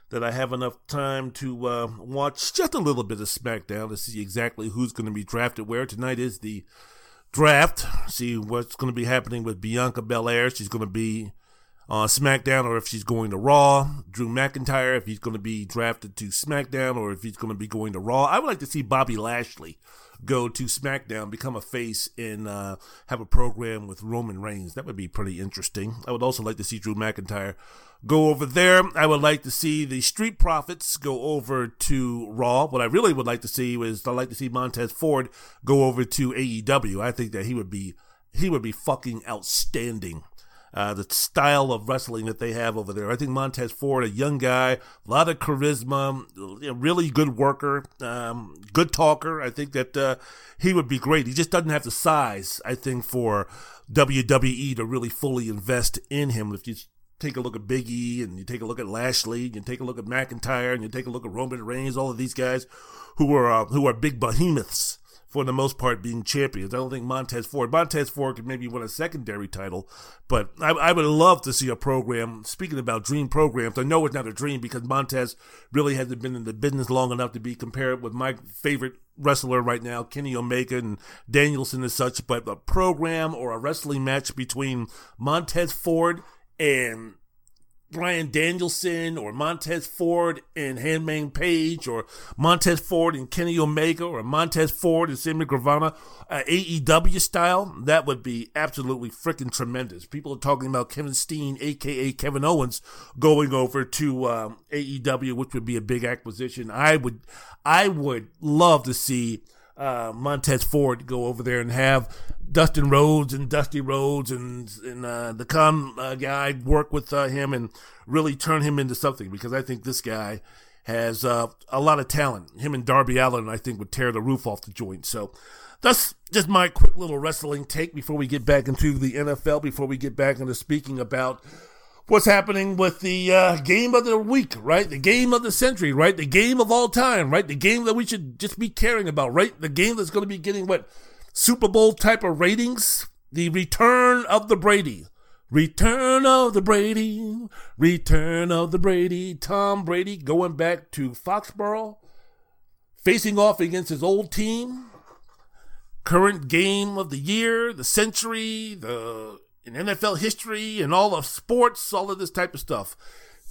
that I have enough time to uh, watch just a little bit of SmackDown to see exactly who's going to be drafted where. Tonight is the draft. See what's going to be happening with Bianca Belair. She's going to be on SmackDown or if she's going to Raw. Drew McIntyre, if he's going to be drafted to SmackDown or if he's going to be going to Raw. I would like to see Bobby Lashley go to SmackDown, become a face, and uh, have a program with Roman Reigns. That would be pretty interesting. I would also like to see Drew McIntyre go over there. I would like to see the Street Profits go over to Raw. What I really would like to see is I'd like to see Montez Ford go over to AEW. I think that he would be he would be fucking outstanding uh, the style of wrestling that they have over there. I think Montez Ford, a young guy, a lot of charisma, really good worker, um, good talker. I think that uh, he would be great. He just doesn't have the size, I think, for WWE to really fully invest in him. If you take a look at Big E and you take a look at Lashley, and you take a look at McIntyre, and you take a look at Roman Reigns, all of these guys who are uh, who are big behemoths for the most part being champions. I don't think Montez Ford, Montez Ford could maybe win a secondary title, but I, I, would love to see a program. Speaking about dream programs, I know it's not a dream because Montez really hasn't been in the business long enough to be compared with my favorite wrestler right now, Kenny Omega and Danielson and such, but a program or a wrestling match between Montez Ford and Bryan Danielson or Montez Ford and Hangman Page or Montez Ford and Kenny Omega or Montez Ford and Sammy Guevara, uh, AEW style, that would be absolutely freaking tremendous. People are talking about Kevin Steen, aka Kevin Owens, going over to um, AEW, which would be a big acquisition. I would, I would love to see uh, Montez Ford go over there and have Dustin Rhodes and Dusty Rhodes and and uh, the con uh, guy work with uh, him and really turn him into something because I think this guy has uh, a lot of talent. Him and Darby Allin, I think, would tear the roof off the joint. So that's just my quick little wrestling take before we get back into the NFL. Before we get back into speaking about what's happening with the uh, game of the week, right? The game of the century, right? The game of all time, right? The game that we should just be caring about, right? The game that's going to be getting what Super Bowl type of ratings. The return of the Brady. Return of the Brady. Return of the Brady. Tom Brady going back to Foxborough, facing off against his old team. Current game of the year, the century, the in NFL history and all of sports, all of this type of stuff.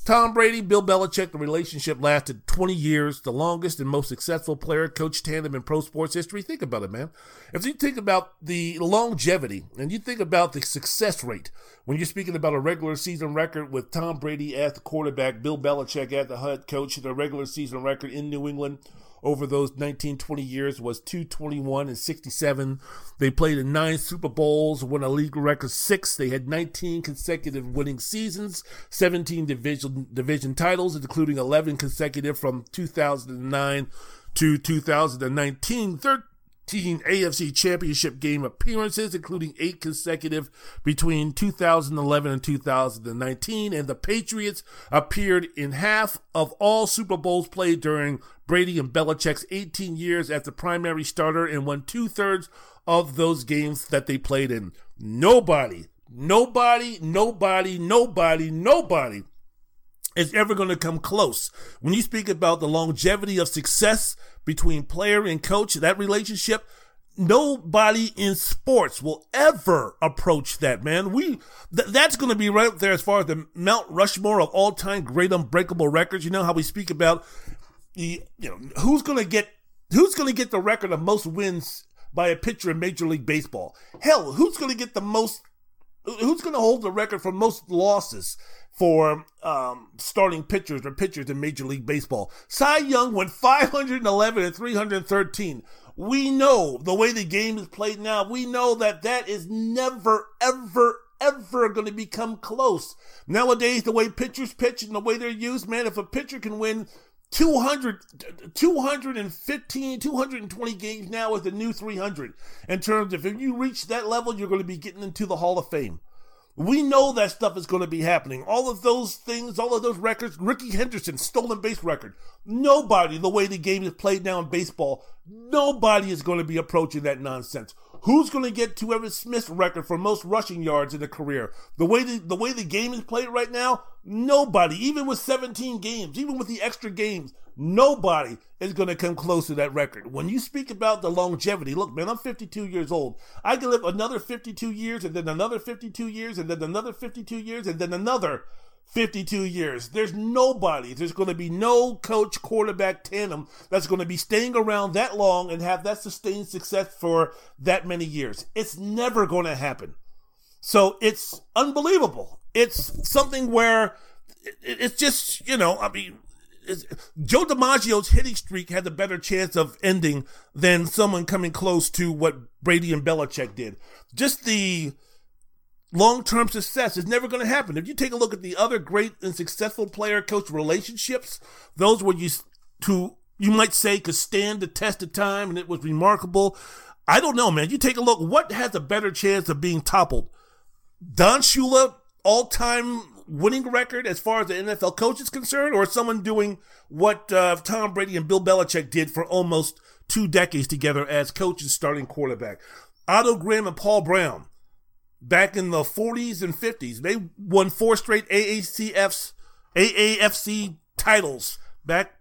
Tom Brady, Bill Belichick, the relationship lasted 20 years, the longest and most successful player coach tandem in pro sports history. Think about it, man. If you think about the longevity and you think about the success rate, when you're speaking about a regular season record with Tom Brady as the quarterback, Bill Belichick as the head coach, the regular season record in New England over those 19, 20 years was 221 and 67. They played in nine Super Bowls, won a league record six. They had 19 consecutive winning seasons, 17 division, division titles, including 11 consecutive from 2009 to 2019. 13 AFC Championship game appearances, including eight consecutive between 2011 and 2019. And the Patriots appeared in half of all Super Bowls played during Brady and Belichick's 18 years as the primary starter and won two thirds of those games that they played in. Nobody, nobody, nobody, nobody, nobody is ever going to come close. When you speak about the longevity of success between player and coach, that relationship, nobody in sports will ever approach that, man. We, th- that's going to be right there as far as the Mount Rushmore of all time great unbreakable records. You know how we speak about you know, who's going to get, who's going to get the record of most wins by a pitcher in Major League Baseball? Hell, who's going to get the most, who's going to hold the record for most losses for um, starting pitchers or pitchers in Major League Baseball? Cy Young went 511 and 313. We know the way the game is played now, we know that that is never, ever, ever going to become close. Nowadays, the way pitchers pitch and the way they're used, man, if a pitcher can win 200, 215, 220 games now is the new 300 in terms of if you reach that level, you're going to be getting into the Hall of Fame. We know that stuff is going to be happening. All of those things, all of those records, Rickey Henderson, stolen base record. Nobody, the way the game is played now in baseball, nobody is going to be approaching that nonsense. Who's going to get to Emmitt Smith's record for most rushing yards in a career? The way the, the way the game is played right now, nobody, even with 17 games, even with the extra games, nobody is going to come close to that record. When you speak about the longevity, look, man, I'm 52 years old. I can live another 52 years and then another 52 years and then another 52 years and then another 52 years. There's nobody, there's going to be no coach quarterback tandem that's going to be staying around that long and have that sustained success for that many years. It's never going to happen. So it's unbelievable. It's something where it's just, you know, I mean, Joe DiMaggio's hitting streak had a better chance of ending than someone coming close to what Brady and Belichick did. Just the long term success is never going to happen. If you take a look at the other great and successful player coach relationships, those were you to you might say could stand the test of time and it was remarkable. I don't know, man. You take a look. What has a better chance of being toppled? Don Shula, all time winning record as far as the NFL coach is concerned, or someone doing what uh, Tom Brady and Bill Belichick did for almost two decades together as coaches starting quarterback? Otto Graham and Paul Brown back in the 40s and 50s. They won four straight AACFs, AAFC titles back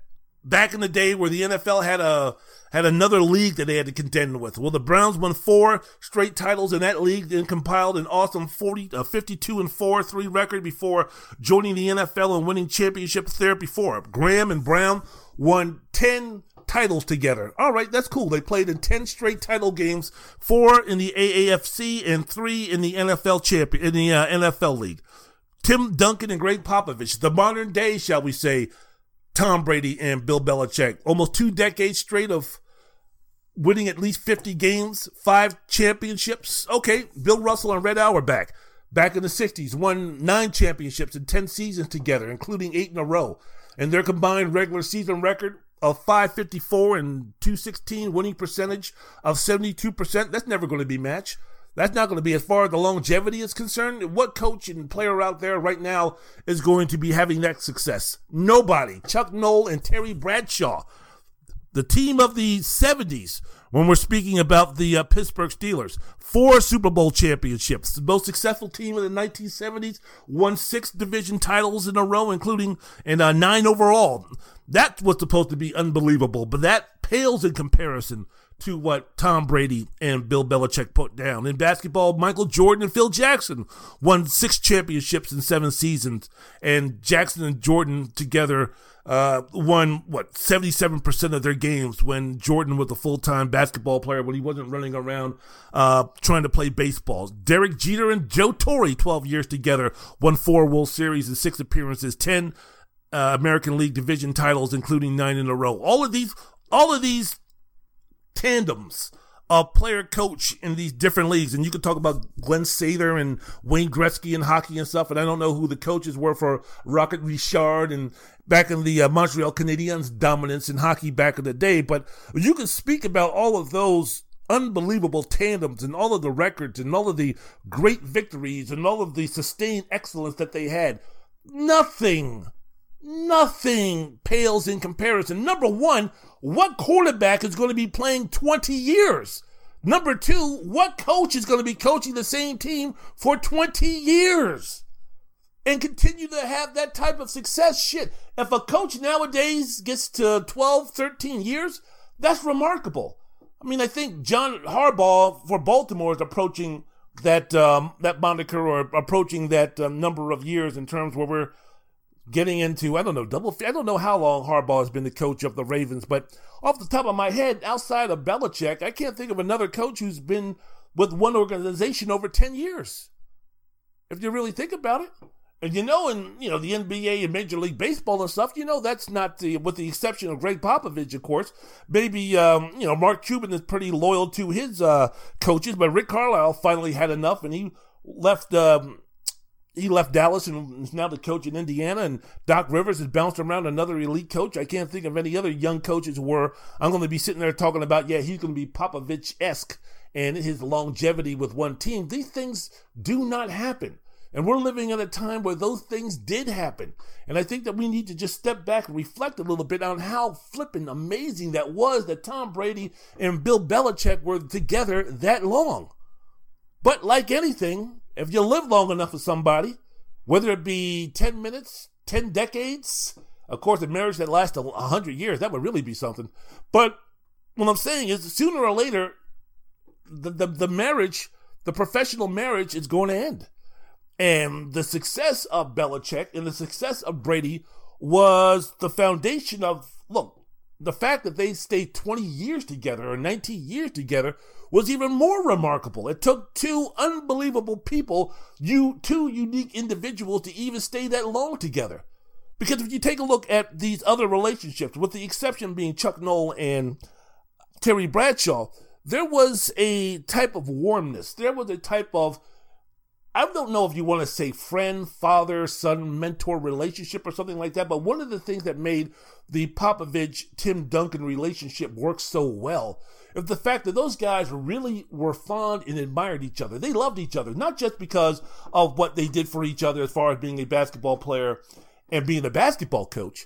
back in the day where the NFL had a had another league that they had to contend with. Well, the Browns won four straight titles in that league and compiled an awesome 40, uh, 52 and 4 3 record before joining the NFL and winning championships there before. Graham and Brown won 10 titles together. All right, that's cool. They played in 10 straight title games, four in the AAFC and three in the NFL champion, in the uh, NFL league. Tim Duncan and Gregg Popovich, the modern day, shall we say, Tom Brady and Bill Belichick. Almost two decades straight of winning at least 50 games, five championships. Okay, Bill Russell and Red Auerbach back. Back in the 60s, won nine championships in 10 seasons together, including eight in a row. And their combined regular season record of 554 and 216 winning percentage of 72%, that's never going to be matched. That's not going to be as far as the longevity is concerned. What coach and player out there right now is going to be having that success? Nobody. Chuck Noll and Terry Bradshaw, the team of the 70s, when we're speaking about the uh, Pittsburgh Steelers. Four Super Bowl championships. The most successful team in the 1970s won six division titles in a row, including and uh, nine overall. That was supposed to be unbelievable, but that pales in comparison to what Tom Brady and Bill Belichick put down. In basketball, Michael Jordan and Phil Jackson won six championships in seven seasons, and Jackson and Jordan together uh, won what 77% of their games when Jordan was a full-time basketball player when he wasn't running around uh, trying to play baseball. Derek Jeter and Joe Torre, 12 years together, won four World Series and six appearances, 10 uh, American League division titles, including nine in a row. All of these, all of these tandems of player coach in these different leagues. And you could talk about Glen Sather and Wayne Gretzky in hockey and stuff. And I don't know who the coaches were for Rocket Richard and back in the uh, Montreal Canadiens dominance in hockey back in the day. But you can speak about all of those unbelievable tandems and all of the records and all of the great victories and all of the sustained excellence that they had. Nothing Nothing pales in comparison. Number one, what quarterback is going to be playing 20 years? Number two, what coach is going to be coaching the same team for 20 years and continue to have that type of success? Shit, if a coach nowadays gets to 12, 13 years, that's remarkable. I mean, I think John Harbaugh for Baltimore is approaching that um, that moniker or approaching that um, number of years in terms where we're getting into I don't know double. I don't know how long Harbaugh has been the coach of the Ravens, but off the top of my head, outside of Belichick, I can't think of another coach who's been with one organization over ten years. If you really think about it, and you know, in you know the NBA and Major League Baseball and stuff, you know that's not the, with the exception of Gregg Popovich, of course. Maybe um, you know Mark Cuban is pretty loyal to his uh, coaches, but Rick Carlisle finally had enough, and he left. Um, he left Dallas and is now the coach in Indiana. And Doc Rivers has bounced around another elite coach. I can't think of any other young coaches where I'm going to be sitting there talking about, yeah, he's going to be Popovich esque and his longevity with one team. These things do not happen. And we're living at a time where those things did happen. And I think that we need to just step back and reflect a little bit on how flippin' amazing that was that Tom Brady and Bill Belichick were together that long. But like anything, if you live long enough with somebody, whether it be 10 minutes, 10 decades, of course, a marriage that lasts a 100 years, that would really be something. But what I'm saying is, sooner or later, the, the, the marriage, the professional marriage, is going to end. And the success of Belichick and the success of Brady was the foundation of, look, the fact that they stayed 20 years together or 19 years together was even more remarkable. It took two unbelievable people, you two unique individuals to even stay that long together. Because if you take a look at these other relationships, with the exception being Chuck Noll and Terry Bradshaw, there was a type of warmness. There was a type of I don't know if you want to say friend, father, son, mentor relationship or something like that, but one of the things that made the Popovich Tim Duncan relationship work so well is the fact that those guys really were fond and admired each other. They loved each other, not just because of what they did for each other as far as being a basketball player and being a basketball coach.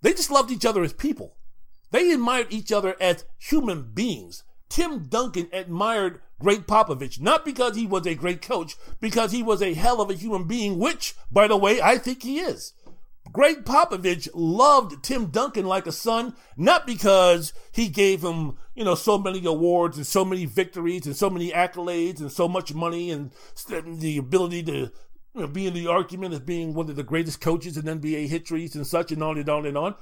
They just loved each other as people. They admired each other as human beings. Tim Duncan admired Gregg Popovich, not because he was a great coach, because he was a hell of a human being, which, by the way, I think he is. Gregg Popovich loved Tim Duncan like a son, not because he gave him, you know, so many awards and so many victories and so many accolades and so much money and the ability to you know, be in the argument as being one of the greatest coaches in NBA history and such and on and on and on.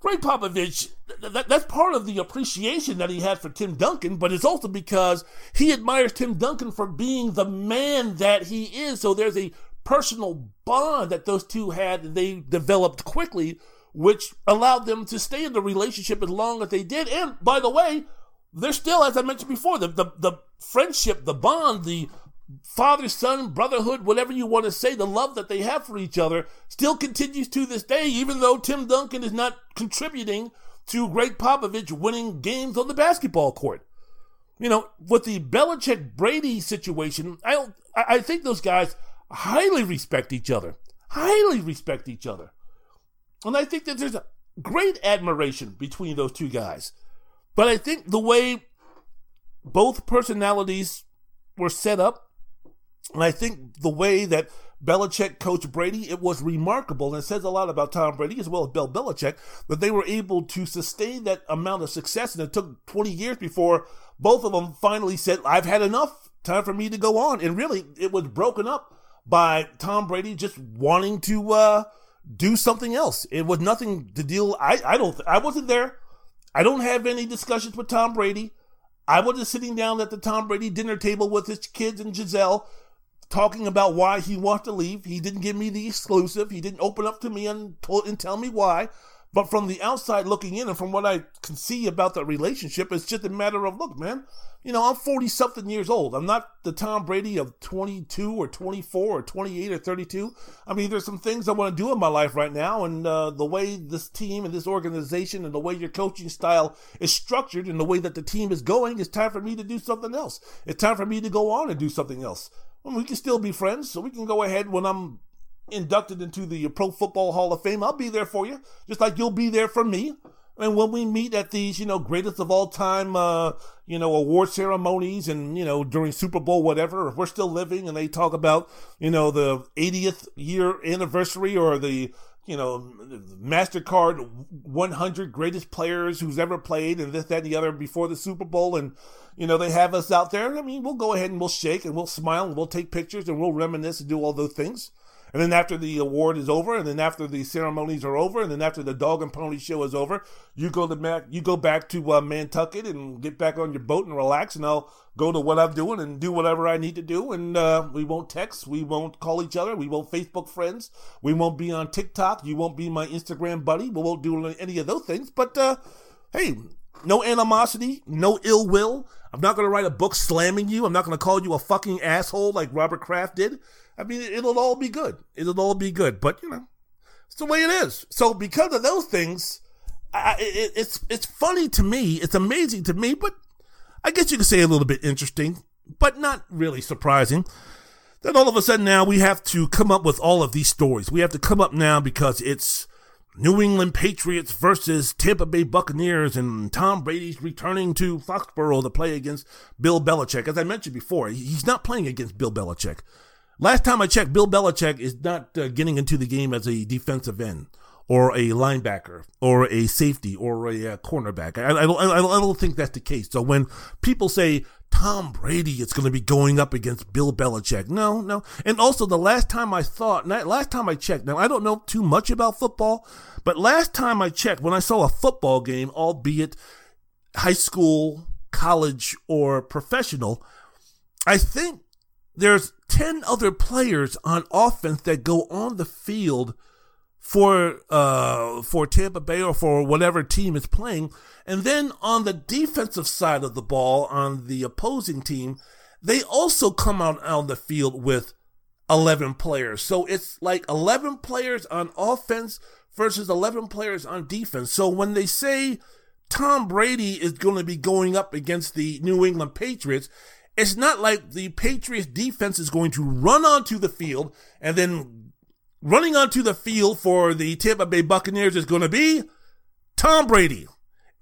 Gregg Popovich, that, that's part of the appreciation that he had for Tim Duncan, but it's also because he admires Tim Duncan for being the man that he is. So there's a personal bond that those two had and they developed quickly, which allowed them to stay in the relationship as long as they did. And by the way, they're still, as I mentioned before, the, the, the friendship, the bond, the father son brotherhood whatever you want to say the love that they have for each other still continues to this day even though tim duncan is not contributing to Gregg Popovich winning games on the basketball court. You know with the Belichick Brady situation I I think those guys highly respect each other highly respect each other. And I think that there's a great admiration between those two guys. But I think the way both personalities were set up and I think the way that Belichick coached Brady, it was remarkable. And it says a lot about Tom Brady as well as Bill Belichick that they were able to sustain that amount of success. And it took 20 years before both of them finally said, I've had enough. Time for me to go on. And really, it was broken up by Tom Brady just wanting to uh, do something else. It was nothing to deal. I, I don't, I wasn't there. I don't have any discussions with Tom Brady. I wasn't sitting down at the Tom Brady dinner table with his kids and Gisele talking about why he wants to leave. He didn't give me the exclusive. He didn't open up to me and, and tell me why. But from the outside looking in, and from what I can see about the relationship, it's just a matter of look, man. You know, I'm 40 something years old. I'm not the Tom Brady of 22 or 24 or 28 or 32. I mean, there's some things I want to do in my life right now, and uh, the way this team and this organization and the way your coaching style is structured and the way that the team is going, it's time for me to do something else. It's time for me to go on and do something else we can still be friends. So we can go ahead when I'm inducted into the Pro Football Hall of Fame. I'll be there for you, just like you'll be there for me. And when we meet at these, you know, greatest of all time, uh, you know, award ceremonies and, you know, during Super Bowl, whatever, if we're still living and they talk about, you know, the 80th year anniversary or the, you know, MasterCard 100 greatest players who's ever played and this, that, and the other before the Super Bowl. And, you know, they have us out there. I mean, we'll go ahead and we'll shake and we'll smile and we'll take pictures and we'll reminisce and do all those things. And then after the award is over, and then after the ceremonies are over, and then after the dog and pony show is over, you go to back, you go back to uh, Nantucket and get back on your boat and relax. And I'll go to what I'm doing and do whatever I need to do. And uh, we won't text, we won't call each other, we won't Facebook friends, we won't be on TikTok, you won't be my Instagram buddy, we won't do any of those things. But uh, hey, no animosity, no ill will. I'm not going to write a book slamming you. I'm not going to call you a fucking asshole like Robert Kraft did. I mean, it'll all be good. It'll all be good. But you know, it's the way it is. So because of those things, I, it, it's it's funny to me. It's amazing to me. But I guess you could say a little bit interesting, but not really surprising. then all of a sudden now we have to come up with all of these stories. We have to come up now because it's New England Patriots versus Tampa Bay Buccaneers and Tom Brady's returning to Foxborough to play against Bill Belichick. As I mentioned before, he's not playing against Bill Belichick. Last time I checked, Bill Belichick is not uh, getting into the game as a defensive end or a linebacker or a safety or a, a uh, cornerback. I, I, don't, I, I don't think that's the case. So when people say Tom Brady is going to be going up against Bill Belichick, no, no. And also the last time I thought, last time I checked, now I don't know too much about football, but last time I checked, when I saw a football game, albeit high school, college, or professional, I think there's 10 other players on offense that go on the field for uh for Tampa Bay or for whatever team is playing. And then on the defensive side of the ball, on the opposing team, they also come out on the field with 11 players. So it's like 11 players on offense versus 11 players on defense. So when they say Tom Brady is going to be going up against the New England Patriots, it's not like the Patriots defense is going to run onto the field and then running onto the field for the Tampa Bay Buccaneers is going to be Tom Brady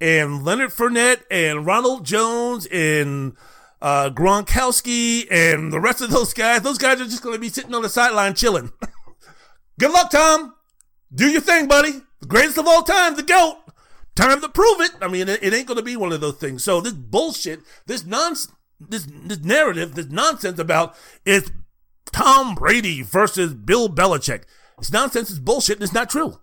and Leonard Fournette and Ronald Jones and uh, Gronkowski and the rest of those guys. Those guys are just going to be sitting on the sideline chilling. Good luck, Tom. Do your thing, buddy. The greatest of all time, the GOAT. Time to prove it. I mean, it, it ain't going to be one of those things. So this bullshit, this nonsense, this, this narrative, this nonsense about it's Tom Brady versus Bill Belichick. It's nonsense, it's bullshit, and it's not true.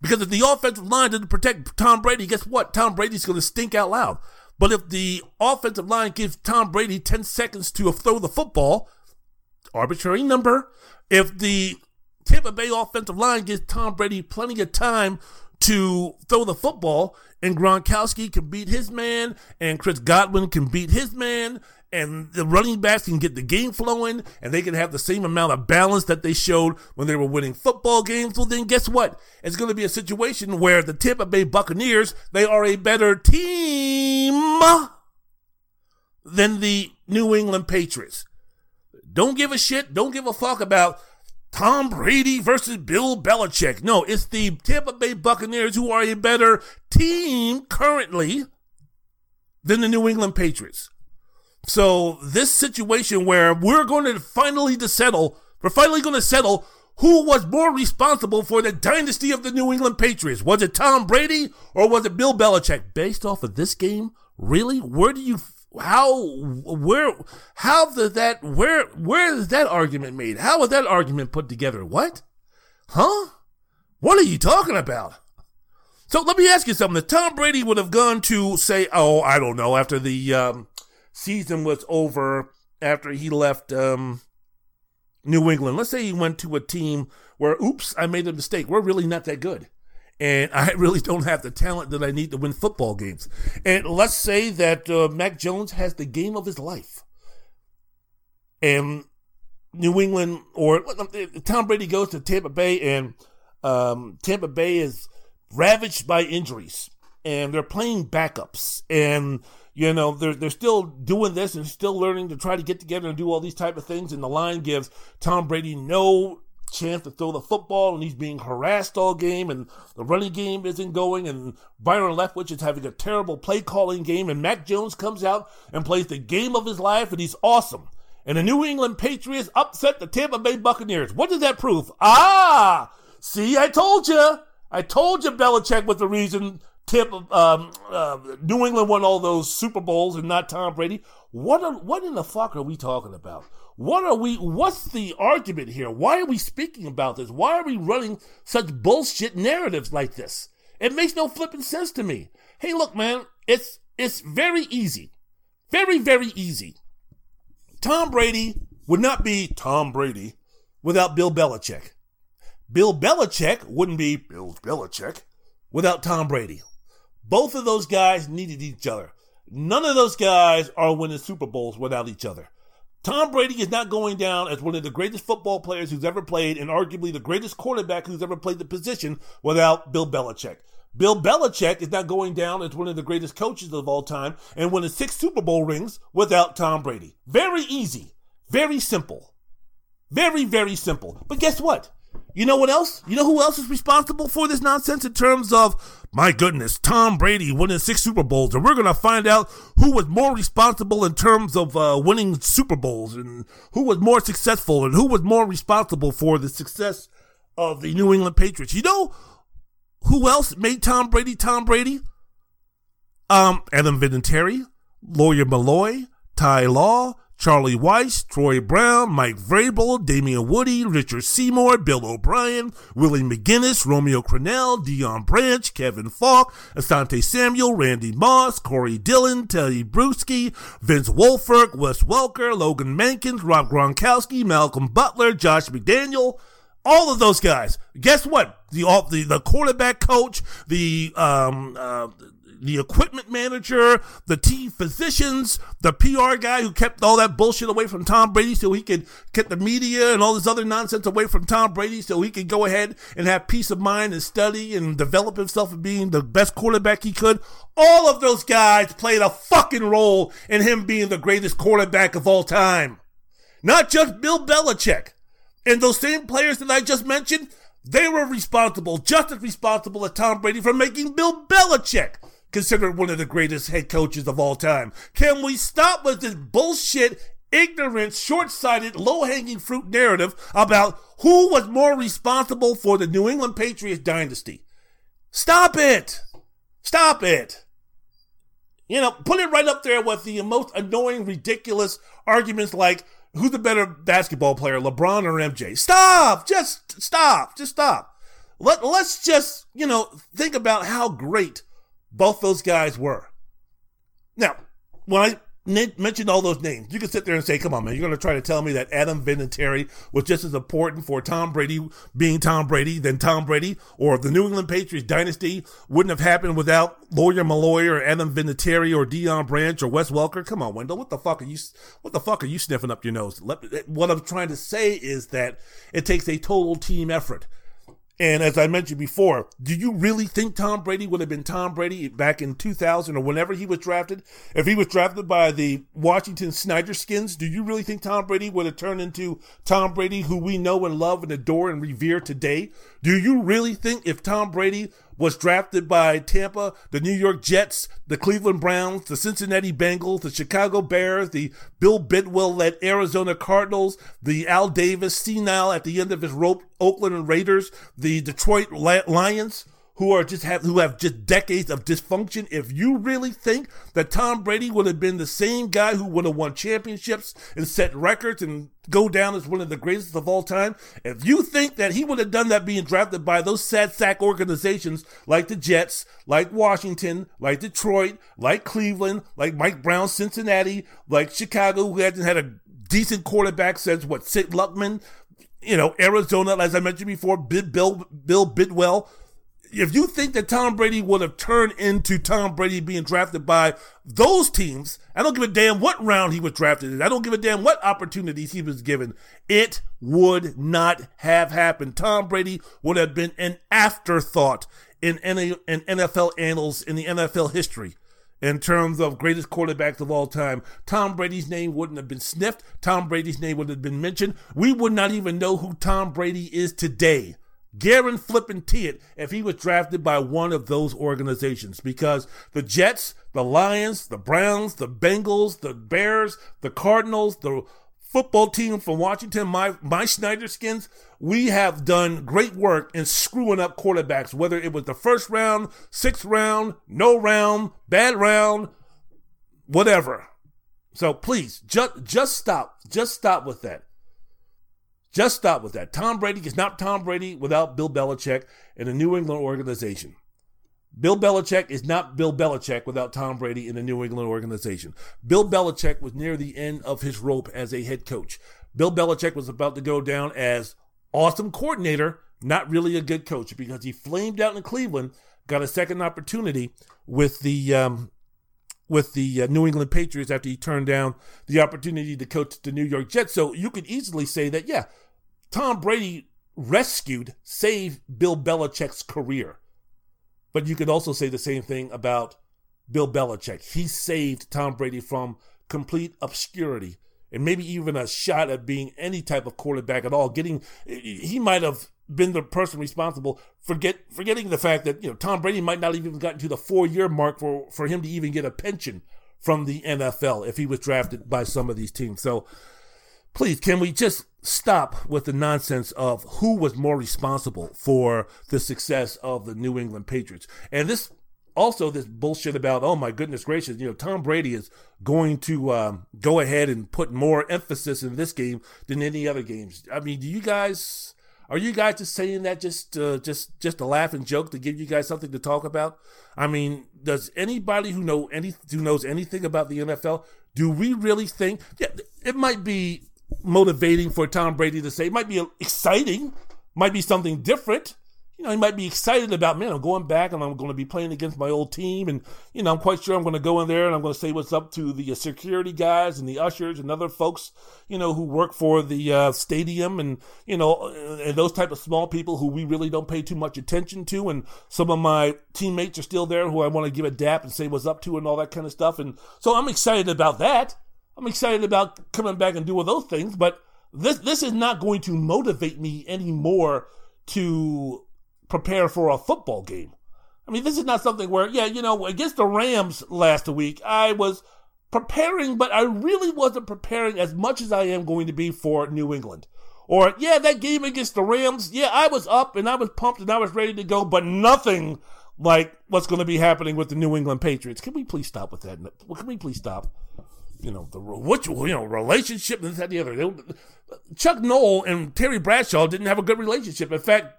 Because if the offensive line didn't protect Tom Brady, guess what? Tom Brady's going to stink out loud. But if the offensive line gives Tom Brady 10 seconds to throw the football, arbitrary number, if the Tampa Bay offensive line gives Tom Brady plenty of time to throw the football, and Gronkowski can beat his man, and Chris Godwin can beat his man, and the running backs can get the game flowing and they can have the same amount of balance that they showed when they were winning football games, well then guess what? It's going to be a situation where the Tampa Bay Buccaneers, they are a better team than the New England Patriots. Don't give a shit, don't give a fuck about Tom Brady versus Bill Belichick. No, it's the Tampa Bay Buccaneers who are a better team currently than the New England Patriots. So this situation where we're going to finally to settle, we're finally going to settle who was more responsible for the dynasty of the New England Patriots. Was it Tom Brady or was it Bill Belichick? Based off of this game, really? Where do you how where how did that where where is that argument made? How was that argument put together? What? Huh? What are you talking about? So let me ask you something. If Tom Brady would have gone to say, oh, I don't know, after the um, season was over after he left um, New England. Let's say he went to a team where, oops, I made a mistake. We're really not that good. And I really don't have the talent that I need to win football games. And let's say that uh, Mac Jones has the game of his life. And New England or Tom Brady goes to Tampa Bay and um, Tampa Bay is ravaged by injuries and they're playing backups and you know they're they're still doing this and still learning to try to get together and do all these type of things and the line gives Tom Brady no chance to throw the football and he's being harassed all game and the running game isn't going and Byron Leftwich is having a terrible play calling game and Mac Jones comes out and plays the game of his life and he's awesome. And the New England Patriots upset the Tampa Bay Buccaneers. What does that prove? Ah, see, I told you. I told you Belichick was the reason tip um, uh, New England won all those Super Bowls and not Tom Brady. What are, what in the fuck are we talking about? What are we? What's the argument here? Why are we speaking about this? Why are we running such bullshit narratives like this? It makes no flipping sense to me. Hey, look, man, it's it's very easy, very very easy. Tom Brady would not be Tom Brady without Bill Belichick. Bill Belichick wouldn't be Bill Belichick without Tom Brady. Both of those guys needed each other. None of those guys are winning Super Bowls without each other. Tom Brady is not going down as one of the greatest football players who's ever played and arguably the greatest quarterback who's ever played the position without Bill Belichick. Bill Belichick is not going down as one of the greatest coaches of all time and winning six Super Bowl rings without Tom Brady. Very easy. Very simple. Very, very simple. But guess what? You know what else? You know who else is responsible for this nonsense in terms of, my goodness, Tom Brady winning six Super Bowls? And we're going to find out who was more responsible in terms of uh, winning Super Bowls and who was more successful and who was more responsible for the success of the New England Patriots. You know who else made Tom Brady Tom Brady? Um, Adam Vinatieri, Lawyer Milloy, Ty Law, Charlie Weis, Troy Brown, Mike Vrabel, Damien Woody, Richard Seymour, Bill O'Brien, Willie McGinest, Romeo Crennel, Deion Branch, Kevin Faulk, Asante Samuel, Randy Moss, Corey Dillon, Tedy Bruschi, Vince Wilfork, Wes Welker, Logan Mankins, Rob Gronkowski, Malcolm Butler, Josh McDaniel, all of those guys. Guess what? The the, the quarterback coach, the um, uh, the equipment manager, the team physicians, the PR guy who kept all that bullshit away from Tom Brady so he could get the media and all this other nonsense away from Tom Brady so he could go ahead and have peace of mind and study and develop himself in being the best quarterback he could. All of those guys played a fucking role in him being the greatest quarterback of all time. Not just Bill Belichick. And those same players that I just mentioned, they were responsible, just as responsible as Tom Brady for making Bill Belichick considered one of the greatest head coaches of all time. Can we stop with this bullshit, ignorant, short sighted, low hanging fruit narrative about who was more responsible for the New England Patriots dynasty? Stop it! Stop it! You know, put it right up there with the most annoying, ridiculous arguments like who's the better basketball player, LeBron or MJ? Stop! Just stop! Just stop. Let, let's just, you know, think about how great both those guys were. Now, when I mentioned all those names, you can sit there and say, come on, man, you're going to try to tell me that Adam Vinatieri was just as important for Tom Brady being Tom Brady than Tom Brady, or the New England Patriots dynasty wouldn't have happened without Lawyer Milloy or Adam Vinatieri or Deion Branch or Wes Welker. Come on, Wendell, what the fuck are you, what the fuck are you sniffing up your nose? Eh, what I'm trying to say is that it takes a total team effort. And as I mentioned before, do you really think Tom Brady would have been Tom Brady back in 2000 or whenever he was drafted? If he was drafted by the Washington Snyder Skins, do you really think Tom Brady would have turned into Tom Brady who we know and love and adore and revere today? Do you really think if Tom Brady was drafted by Tampa, the New York Jets, the Cleveland Browns, the Cincinnati Bengals, the Chicago Bears, the Bill Bidwell led Arizona Cardinals, the Al Davis senile at the end of his rope Oakland Raiders, the Detroit Lions who are just have who have just decades of dysfunction. If you really think that Tom Brady would have been the same guy who would have won championships and set records and go down as one of the greatest of all time, if you think that he would have done that being drafted by those sad sack organizations like the Jets, like Washington, like Detroit, like Cleveland, like Mike Brown, Cincinnati, like Chicago, who hasn't had a decent quarterback since what Sid Luckman, you know, Arizona, as I mentioned before, Bill Bill Bidwell if you think that Tom Brady would have turned into Tom Brady being drafted by those teams, I don't give a damn what round he was drafted in. I don't give a damn what opportunities he was given. It would not have happened. Tom Brady would have been an afterthought in, in NFL annals, in the NFL history in terms of greatest quarterbacks of all time. Tom Brady's name wouldn't have been sniffed. Tom Brady's name would have been mentioned. We would not even know who Tom Brady is today Garen flipping it if he was drafted by one of those organizations because the Jets, the Lions, the Browns, the Bengals, the Bears, the Cardinals, the football team from Washington, my my Snyder skins, we have done great work in screwing up quarterbacks, whether it was the first round, sixth round, no round, bad round, whatever. So please, just just stop. Just stop with that. Just stop with that. Tom Brady is not Tom Brady without Bill Belichick and a New England organization. Bill Belichick is not Bill Belichick without Tom Brady in the New England organization. Bill Belichick was near the end of his rope as a head coach. Bill Belichick was about to go down as awesome coordinator, not really a good coach because he flamed out in Cleveland, got a second opportunity with the um, with the uh, New England Patriots after he turned down the opportunity to coach the New York Jets. So you could easily say that, yeah, Tom Brady rescued, saved Bill Belichick's career. But you could also say the same thing about Bill Belichick. He saved Tom Brady from complete obscurity and maybe even a shot at being any type of quarterback at all. Getting he might have been the person responsible. For forget forgetting the fact that you know Tom Brady might not even gotten to the four year mark for for him to even get a pension from the NFL if he was drafted by some of these teams. So please, can we just stop with the nonsense of who was more responsible for the success of the New England Patriots? And this also this bullshit about oh my goodness gracious you know tom brady is going to um, go ahead and put more emphasis in this game than any other games i mean do you guys are you guys just saying that just uh, just just a laugh and joke to give you guys something to talk about? I mean, does anybody who know any who knows anything about the NFL, do we really think yeah, it might be motivating for Tom Brady to say, it might be exciting, might be something different, you know, he might be excited about, man, I'm going back and I'm going to be playing against my old team. And, you know, I'm quite sure I'm going to go in there and I'm going to say what's up to the uh, security guys and the ushers and other folks, you know, who work for the uh, stadium and, you know, and those type of small people who we really don't pay too much attention to. And some of my teammates are still there who I want to give a dap and say what's up to and all that kind of stuff. And so I'm excited about that. I'm excited about coming back and doing those things. But this, this is not going to motivate me anymore to prepare for a football game. I mean, this is not something where, yeah, you know, against the Rams last week, I was preparing, but I really wasn't preparing as much as I am going to be for New England. Or, yeah, that game against the Rams, yeah, I was up and I was pumped and I was ready to go, but nothing like what's going to be happening with the New England Patriots. Can we please stop with that? Can we please stop? You know, the which you know relationship and this that the other. Chuck Noll and Terry Bradshaw didn't have a good relationship. In fact,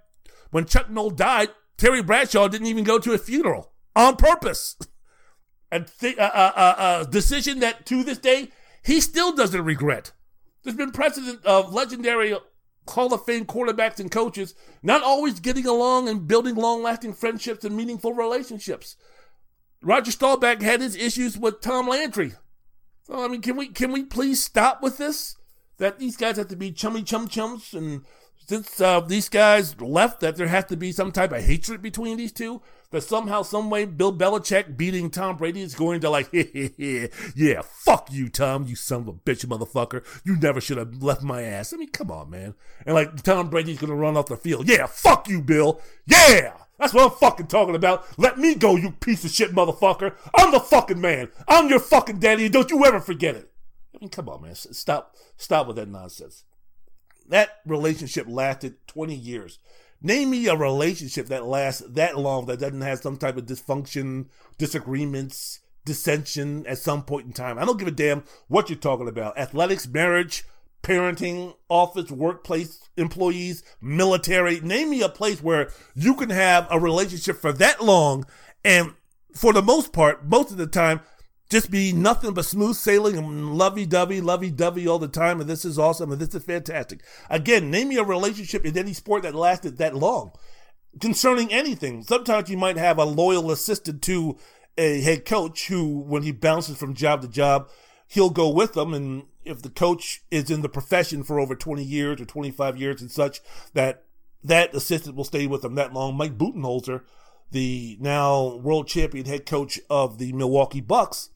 when Chuck Noll died, Terry Bradshaw didn't even go to a funeral on purpose. A, th- a, a, a, decision that to this day he still doesn't regret. There's been precedent of legendary Hall of Fame quarterbacks and coaches not always getting along and building long lasting friendships and meaningful relationships. Roger Staubach had his issues with Tom Landry. So I mean, can we can we please stop with this? That these guys have to be chummy chum chums and since uh, these guys left, that there has to be some type of hatred between these two. That somehow, some way, Bill Belichick beating Tom Brady is going to like, yeah, fuck you, Tom, you son of a bitch, motherfucker. You never should have left my ass. I mean, come on, man. And like Tom Brady's gonna run off the field. Yeah, fuck you, Bill. Yeah. That's what I'm fucking talking about. Let me go, you piece of shit motherfucker. I'm the fucking man. I'm your fucking daddy, and don't you ever forget it. I mean, come on, man. Stop, stop with that nonsense. That relationship lasted 20 years. Name me a relationship that lasts that long that doesn't have some type of dysfunction, disagreements, dissension at some point in time. I don't give a damn what you're talking about. Athletics, marriage, parenting, office, workplace, employees, military. Name me a place where you can have a relationship for that long and for the most part, most of the time, just be nothing but smooth sailing and lovey dovey, lovey dovey all the time. And this is awesome. And this is fantastic. Again, name me a relationship in any sport that lasted that long concerning anything. Sometimes you might have a loyal assistant to a head coach who, when he bounces from job to job, he'll go with them. And if the coach is in the profession for over 20 years or 25 years and such, that that assistant will stay with them that long. Mike Budenholzer, the now world champion head coach of the Milwaukee Bucks,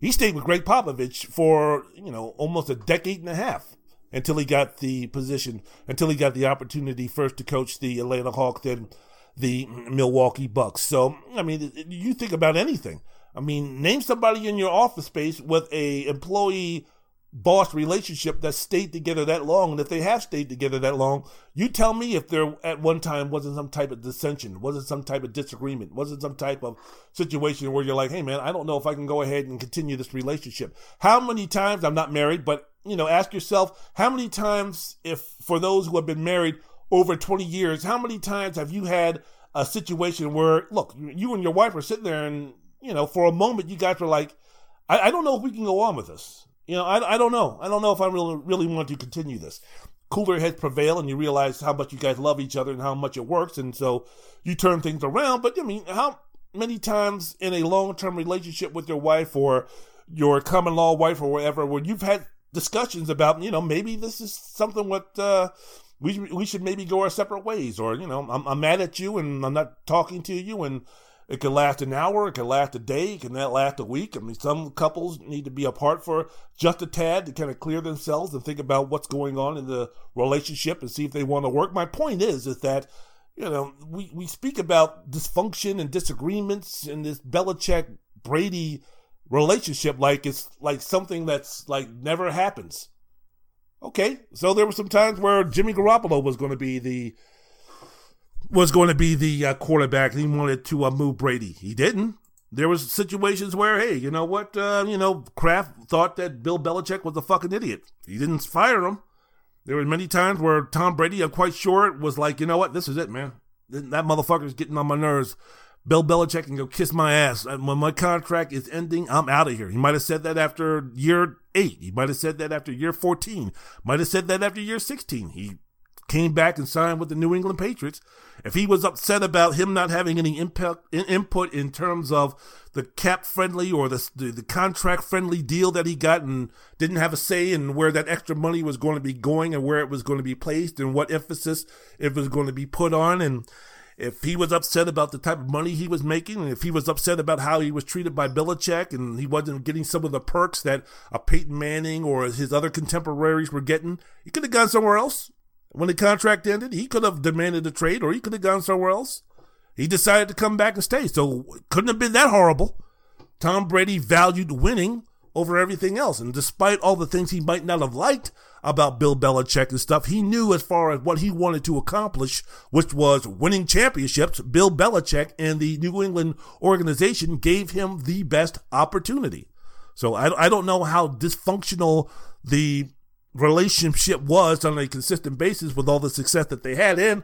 he stayed with Gregg Popovich for, you know, almost a decade and a half until he got the position, until he got the opportunity first to coach the Atlanta Hawks, then the Milwaukee Bucks. So, I mean, you think about anything. I mean, name somebody in your office space with a employee boss relationship that stayed together that long, and if they have stayed together that long, you tell me if there at one time wasn't some type of dissension, wasn't some type of disagreement, wasn't some type of situation where you're like, hey man, I don't know if I can go ahead and continue this relationship. How many times I'm not married, but you know, ask yourself how many times, if for those who have been married over 20 years, how many times have you had a situation where, look, you and your wife are sitting there and, you know, for a moment you guys were like, I, I don't know if we can go on with this. You know, I, I don't know. I don't know if I really really want to continue this. Cooler heads prevail, and you realize how much you guys love each other and how much it works, and so you turn things around. But I mean, how many times in a long term relationship with your wife or your common law wife or whatever, where you've had discussions about, you know, maybe this is something what uh, we we should maybe go our separate ways, or you know, I'm, I'm mad at you and I'm not talking to you, and It could last an hour, it could last a day, it can last a week. I mean, some couples need to be apart for just a tad to kind of clear themselves and think about what's going on in the relationship and see if they want to work. My point is, is that you know, we, we speak about dysfunction and disagreements in this Belichick Brady relationship like it's like something that's like never happens. Okay, so there were some times where Jimmy Garoppolo was going to be the was going to be the uh, quarterback. He wanted to uh, move Brady. He didn't. There was situations where, hey, you know what? Uh, you know, Kraft thought that Bill Belichick was a fucking idiot. He didn't fire him. There were many times where Tom Brady, I'm quite sure, was like, you know what? This is it, man. That motherfucker's getting on my nerves. Bill Belichick can go kiss my ass. When my contract is ending, I'm out of here. He might have said that after year eight. He might have said that after year 14. Might have said that after year 16. He came back and signed with the New England Patriots. If he was upset about him not having any impact, input in terms of the cap friendly or the, the, the contract friendly deal that he got and didn't have a say in where that extra money was going to be going and where it was going to be placed and what emphasis it was going to be put on and if he was upset about the type of money he was making, and if he was upset about how he was treated by Belichick, and he wasn't getting some of the perks that a Peyton Manning or his other contemporaries were getting, he could have gone somewhere else. When the contract ended, he could have demanded a trade, or he could have gone somewhere else. He decided to come back and stay, so couldn't have been that horrible. Tom Brady valued winning over everything else, and despite all the things he might not have liked about Bill Belichick and stuff. He knew as far as what he wanted to accomplish, which was winning championships. Bill Belichick and the New England organization gave him the best opportunity. So I, I don't know how dysfunctional the relationship was on a consistent basis with all the success that they had. And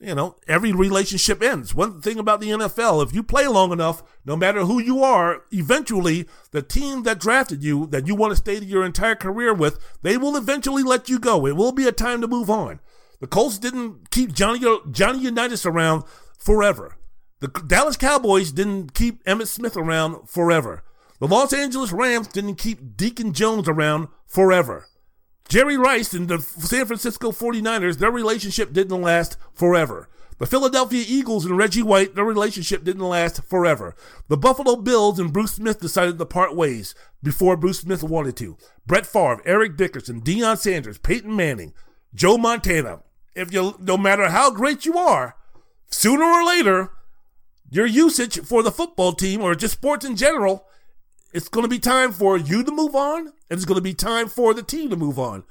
you know, every relationship ends. One thing about the NFL, if you play long enough, no matter who you are, eventually the team that drafted you, that you want to stay your entire career with, they will eventually let you go. It will be a time to move on. The Colts didn't keep Johnny Johnny Unitas around forever. The Dallas Cowboys didn't keep Emmitt Smith around forever. The Los Angeles Rams didn't keep Deacon Jones around forever. Jerry Rice and the San Francisco 49ers, their relationship didn't last forever. The Philadelphia Eagles and Reggie White, their relationship didn't last forever. The Buffalo Bills and Bruce Smith decided to part ways before Bruce Smith wanted to. Brett Favre, Eric Dickerson, Deion Sanders, Peyton Manning, Joe Montana. If you, no matter how great you are, sooner or later, your usage for the football team or just sports in general it's going to be time for you to move on, and it's going to be time for the team to move on.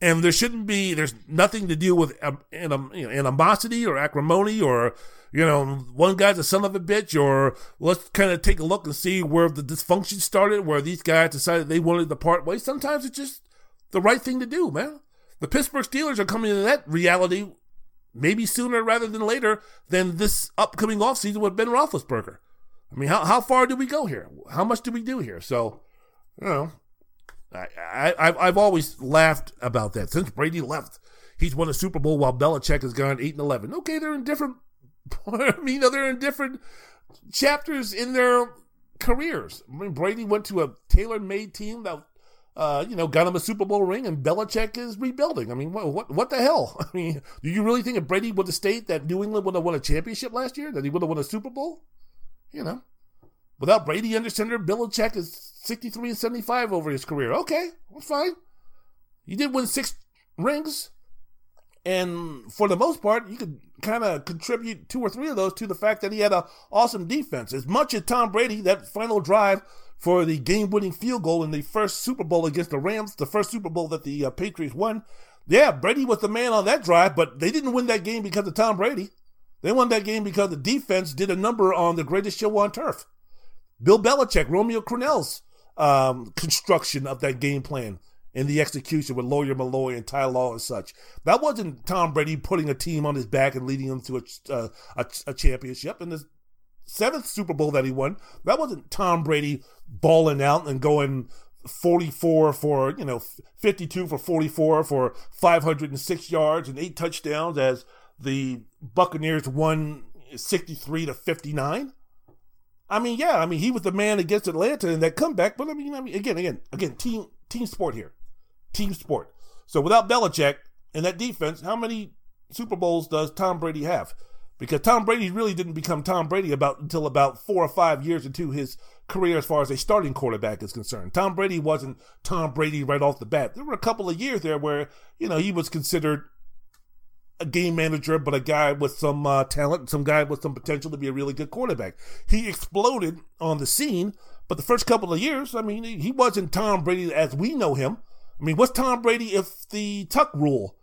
And there shouldn't be, there's nothing to deal with um, animosity or acrimony or, you know, one guy's a son of a bitch or let's kind of take a look and see where the dysfunction started, where these guys decided they wanted to part ways. Sometimes it's just the right thing to do, man. The Pittsburgh Steelers are coming to that reality maybe sooner rather than later than this upcoming offseason with Ben Roethlisberger. I mean, how, how far do we go here? How much do we do here? So, you know, I, I, I've always laughed about that. Since Brady left, he's won a Super Bowl while Belichick has gone 8 and 11. Okay, they're in different, I mean, they're in different chapters in their careers. I mean, Brady went to a tailor made team that, uh, you know, got him a Super Bowl ring, and Belichick is rebuilding. I mean, what, what, what the hell? I mean, do you really think if Brady would have stayed that New England would have won a championship last year, that he would have won a Super Bowl? You know, without Brady under center, Bill Belichick is 63 and 75 over his career. Okay, that's fine. He did win six rings. And for the most part, you could kind of contribute two or three of those to the fact that he had an awesome defense. As much as Tom Brady, that final drive for the game winning field goal in the first Super Bowl against the Rams, the first Super Bowl that the uh, Patriots won. Yeah, Brady was the man on that drive, but they didn't win that game because of Tom Brady. They won that game because the defense did a number on the greatest show on turf. Bill Belichick, Romeo Crennel's um, construction of that game plan and the execution with Lawyer Milloy and Ty Law and such. That wasn't Tom Brady putting a team on his back and leading them to a, a, a championship. And the seventh Super Bowl that he won, that wasn't Tom Brady balling out and going 44 for, you know, 52 for 44 for 506 yards and eight touchdowns as the Buccaneers won 63 to 59. I mean, yeah, I mean, he was the man against Atlanta in that comeback, but I mean, I mean, again, again, again, team team sport here. Team sport. So without Belichick and that defense, how many Super Bowls does Tom Brady have? because Tom Brady really didn't become Tom Brady about until about four or five years into his career as far as a starting quarterback is concerned. Tom Brady wasn't Tom Brady right off the bat. There were a couple of years there where you know he was considered a game manager, but a guy with some uh, talent, some guy with some potential to be a really good quarterback. He exploded on the scene, but the first couple of years, I mean, he wasn't Tom Brady as we know him. I mean, what's Tom Brady if the tuck rule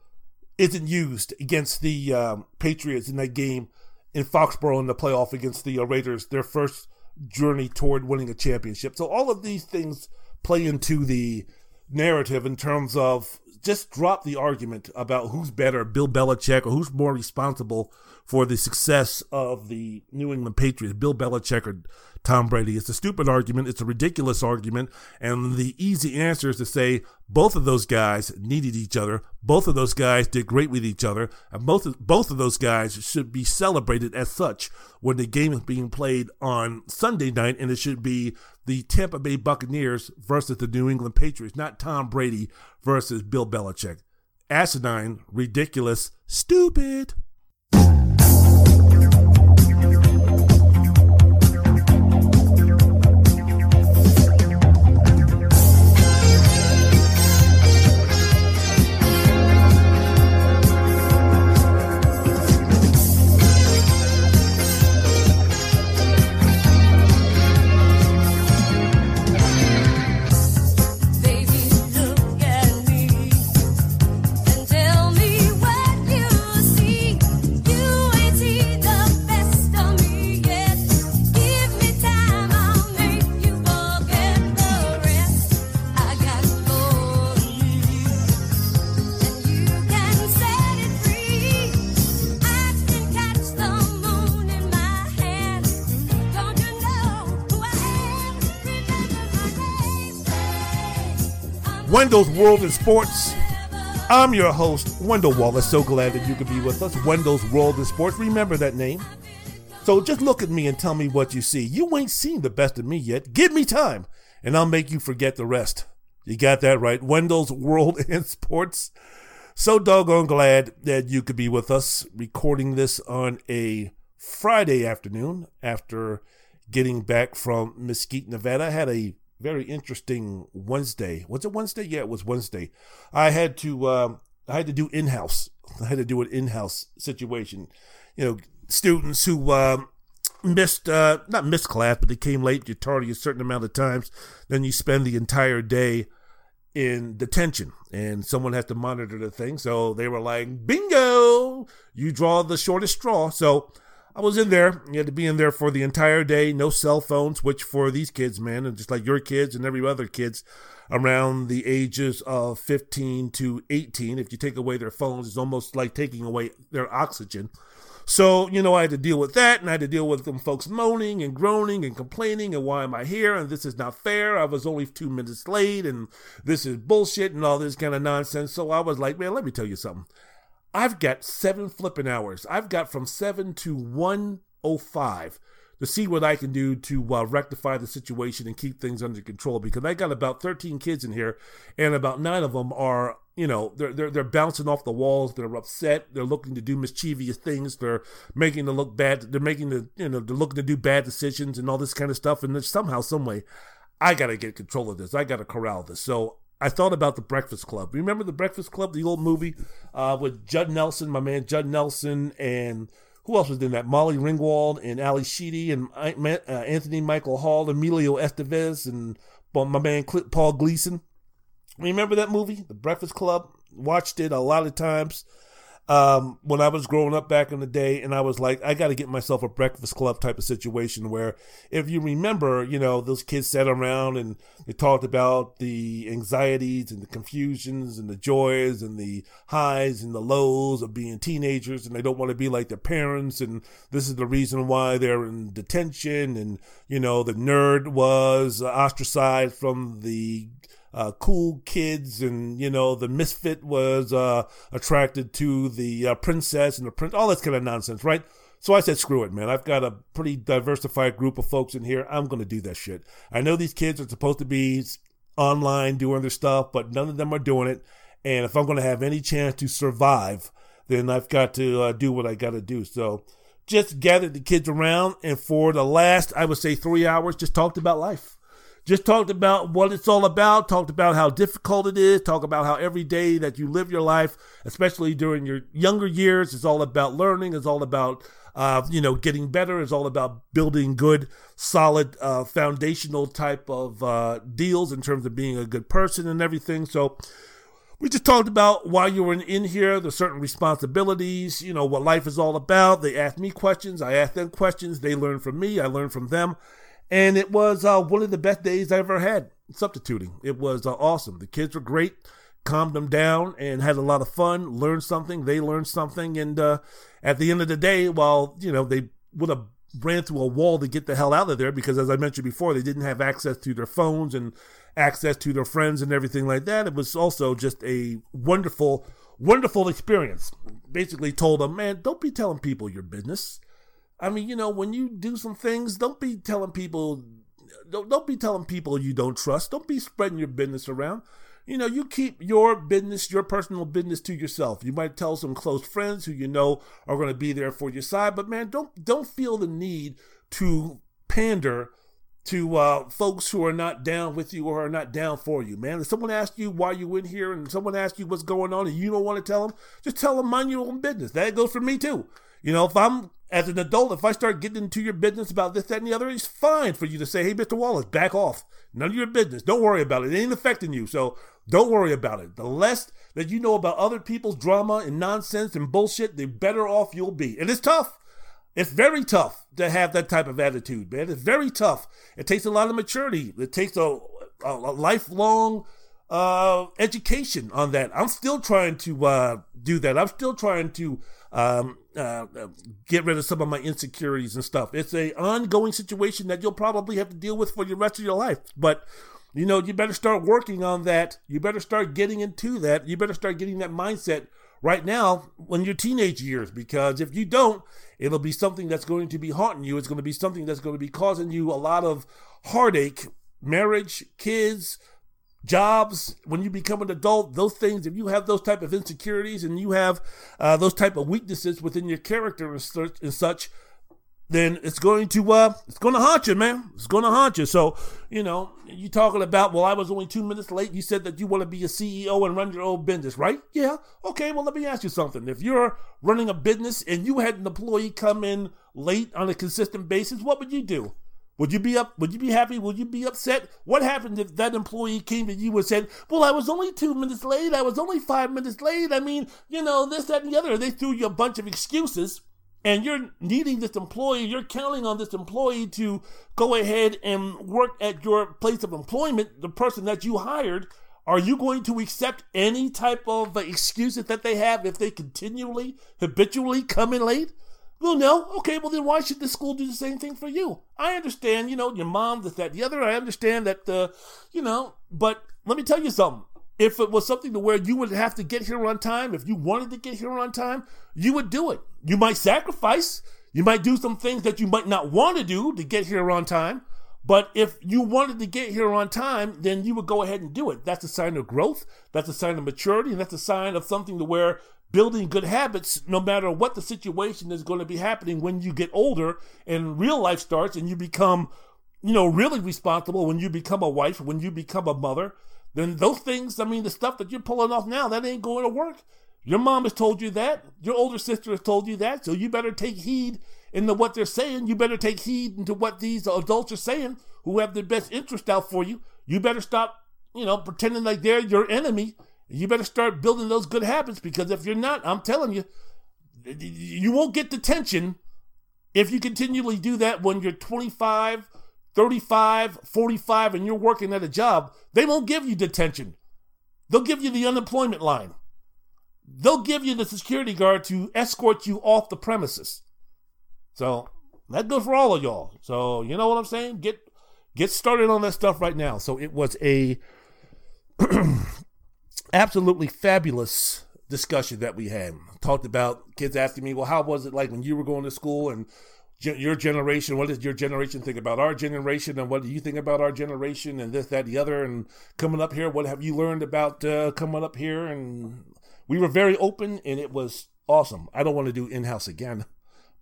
isn't used against the um, Patriots in that game in Foxborough in the playoff against the uh, Raiders, their first journey toward winning a championship? So all of these things play into the narrative in terms of just drop the argument about who's better, Bill Belichick, or who's more responsible for the success of the New England Patriots, Bill Belichick or Tom Brady. It's a stupid argument. It's a ridiculous argument. And the easy answer is to say both of those guys needed each other. Both of those guys did great with each other. And both of, both of those guys should be celebrated as such when the game is being played on Sunday night. And it should be the Tampa Bay Buccaneers versus the New England Patriots, not Tom Brady versus Bill Belichick. Asinine, ridiculous, stupid. Wendell's World in Sports. I'm your host, Wendell Wallace. So glad that you could be with us. Wendell's World in Sports. Remember that name. So just look at me and tell me what you see. You ain't seen the best of me yet. Give me time, and I'll make you forget the rest. You got that right. Wendell's World in Sports. So doggone glad that you could be with us recording this on a Friday afternoon after getting back from Mesquite, Nevada. I had a very interesting Wednesday. Was it Wednesday? Yeah, it was Wednesday. I had to um, I had to do in house. I had to do an in house situation. You know, students who um, missed uh, not missed class, but they came late. You tardy a certain amount of times, then you spend the entire day in detention, and someone has to monitor the thing. So they were like, "Bingo! You draw the shortest straw." So I was in there. You had to be in there for the entire day. No cell phones, which for these kids, man, and just like your kids and every other kids around the ages of 15 to 18, if you take away their phones, it's almost like taking away their oxygen. So, you know, I had to deal with that and I had to deal with them folks moaning and groaning and complaining and why am I here and this is not fair. I was only two minutes late and this is bullshit and all this kind of nonsense. So I was like, man, let me tell you something. I've got seven flipping hours. I've got from seven to one oh five to see what I can do to uh, rectify the situation and keep things under control. Because I got about thirteen kids in here, and about nine of them are, you know, they're they're they're bouncing off the walls. They're upset. They're looking to do mischievous things. They're making to look bad. They're making the you know they're looking to do bad decisions and all this kind of stuff. And somehow, some way, I got to get control of this. I got to corral this. So I thought about the Breakfast Club. Remember the Breakfast Club, the old movie uh, with Judd Nelson, my man Judd Nelson, and who else was in that? Molly Ringwald and Ally Sheedy and uh, Anthony Michael Hall, Emilio Estevez, and my man Paul Gleason. Remember that movie, The Breakfast Club? Watched it a lot of times um, when I was growing up back in the day, and I was like, I got to get myself a breakfast club type of situation where, if you remember, you know, those kids sat around and they talked about the anxieties and the confusions and the joys and the highs and the lows of being teenagers, and they don't want to be like their parents, and this is the reason why they're in detention, and you know, the nerd was ostracized from the uh, cool kids, and you know the misfit was uh, attracted to the uh, princess and the prince, all this kind of nonsense, right? So I said, screw it, man. I've got a pretty diversified group of folks in here. I'm going to do that shit. I know these kids are supposed to be online doing their stuff, but none of them are doing it. And if I'm going to have any chance to survive, then I've got to uh, do what I got to do. So just gathered the kids around and for the last, I would say, three hours, just talked about life. Just talked about what it's all about, talked about how difficult it is, talk about how every day that you live your life, especially during your younger years, is all about learning, is all about uh, you know, getting better is all about building good, solid, uh, foundational type of uh, deals in terms of being a good person and everything. So we just talked about why you were in here, the certain responsibilities, you know, what life is all about. They asked me questions, I asked them questions. They learned from me, I learned from them. And it was uh, one of the best days I ever had substituting. It was uh, awesome. The kids were great calmed them down and had a lot of fun, learned something. They learned something. And uh, at the end of the day, while, you know, they would have ran through a wall to get the hell out of there because, as I mentioned before, they didn't have access to their phones and access to their friends and everything like that. It was also just a wonderful, wonderful experience. Basically, told them, man, don't be telling people your business. I mean, you know, when you do some things, don't be telling people, don't, don't be telling people you don't trust. Don't be spreading your business around you know, you keep your business, your personal business to yourself. You might tell some close friends who you know are going to be there for your side, but man, don't don't feel the need to pander to uh, folks who are not down with you or are not down for you, man. If someone asks you why you in here and someone asks you what's going on and you don't want to tell them, just tell them mind your own business. That goes for me too. You know, if I'm as an adult, if I start getting into your business about this, that, and the other, it's fine for you to say, hey, Mr. Wallace, back off. None of your business. Don't worry about it. It ain't affecting you. So don't worry about it. The less that you know about other people's drama and nonsense and bullshit, the better off you'll be. And it's tough. It's very tough to have that type of attitude, man. It's very tough. It takes a lot of maturity. It takes a, a, a lifelong uh, education on that. I'm still trying to uh, do that. I'm still trying to um, uh, get rid of some of my insecurities and stuff. It's a ongoing situation that you'll probably have to deal with for the rest of your life. But you know, you better start working on that. You better start getting into that. You better start getting that mindset right now when you're teenage years because if you don't, it'll be something that's going to be haunting you. It's going to be something that's going to be causing you a lot of heartache, marriage, kids, jobs when you become an adult those things if you have those type of insecurities and you have uh, those type of weaknesses within your character and such, then it's going to uh it's going to haunt you man. It's going to haunt you. So you know you talking about well i was only two minutes late. You said that you want to be a ceo and run your own business right? Yeah. Okay well let me ask you something. If you're running a business and you had an employee come in late on a consistent basis what would you do would you be up? Would you be happy? Would you be upset? What happened if that employee came to you and said, "Well, I was only two minutes late. I was only five minutes late. I mean, you know, this, that, and the other." They threw you a bunch of excuses, and you're needing this employee. You're counting on this employee to go ahead and work at your place of employment. The person that you hired. Are you going to accept any type of excuses that they have if they continually, habitually come in late? Well, no. Okay, well then why should the school do the same thing for you? I understand, you know, your mom, this, that, the other. I understand that, uh, you know, but let me tell you something. If it was something to where you would have to get here on time, if you wanted to get here on time, you would do it. You might sacrifice. You might do some things that you might not want to do to get here on time. But if you wanted to get here on time, then you would go ahead and do it. That's a sign of growth. That's a sign of maturity. And that's a sign of something to where building good habits, no matter what the situation is going to be happening when you get older and real life starts and you become, you know, really responsible when you become a wife, when you become a mother, then those things, I mean, the stuff that you're pulling off now, that ain't going to work. Your mom has told you that. Your older sister has told you that. So you better take heed into what they're saying. You better take heed into what these adults are saying who have their best interest out for you. You better stop, you know, pretending like they're your enemy you better start building those good habits because if you're not, I'm telling you, you won't get detention if you continually do that when you're 25, 35, 45, and you're working at a job. They won't give you detention. They'll give you the unemployment line. They'll give you the security guard to escort you off the premises. So that goes for all of y'all. So you know what I'm saying? Get get started on that stuff right now. So it was a absolutely fabulous discussion that we had. Talked about kids asking me, well, how was it like when you were going to school and your generation, what does your generation think about our generation and what do you think about our generation and this, that, the other and coming up here, what have you learned about uh, coming up here? And we were very open and it was awesome. I don't want to do in-house again,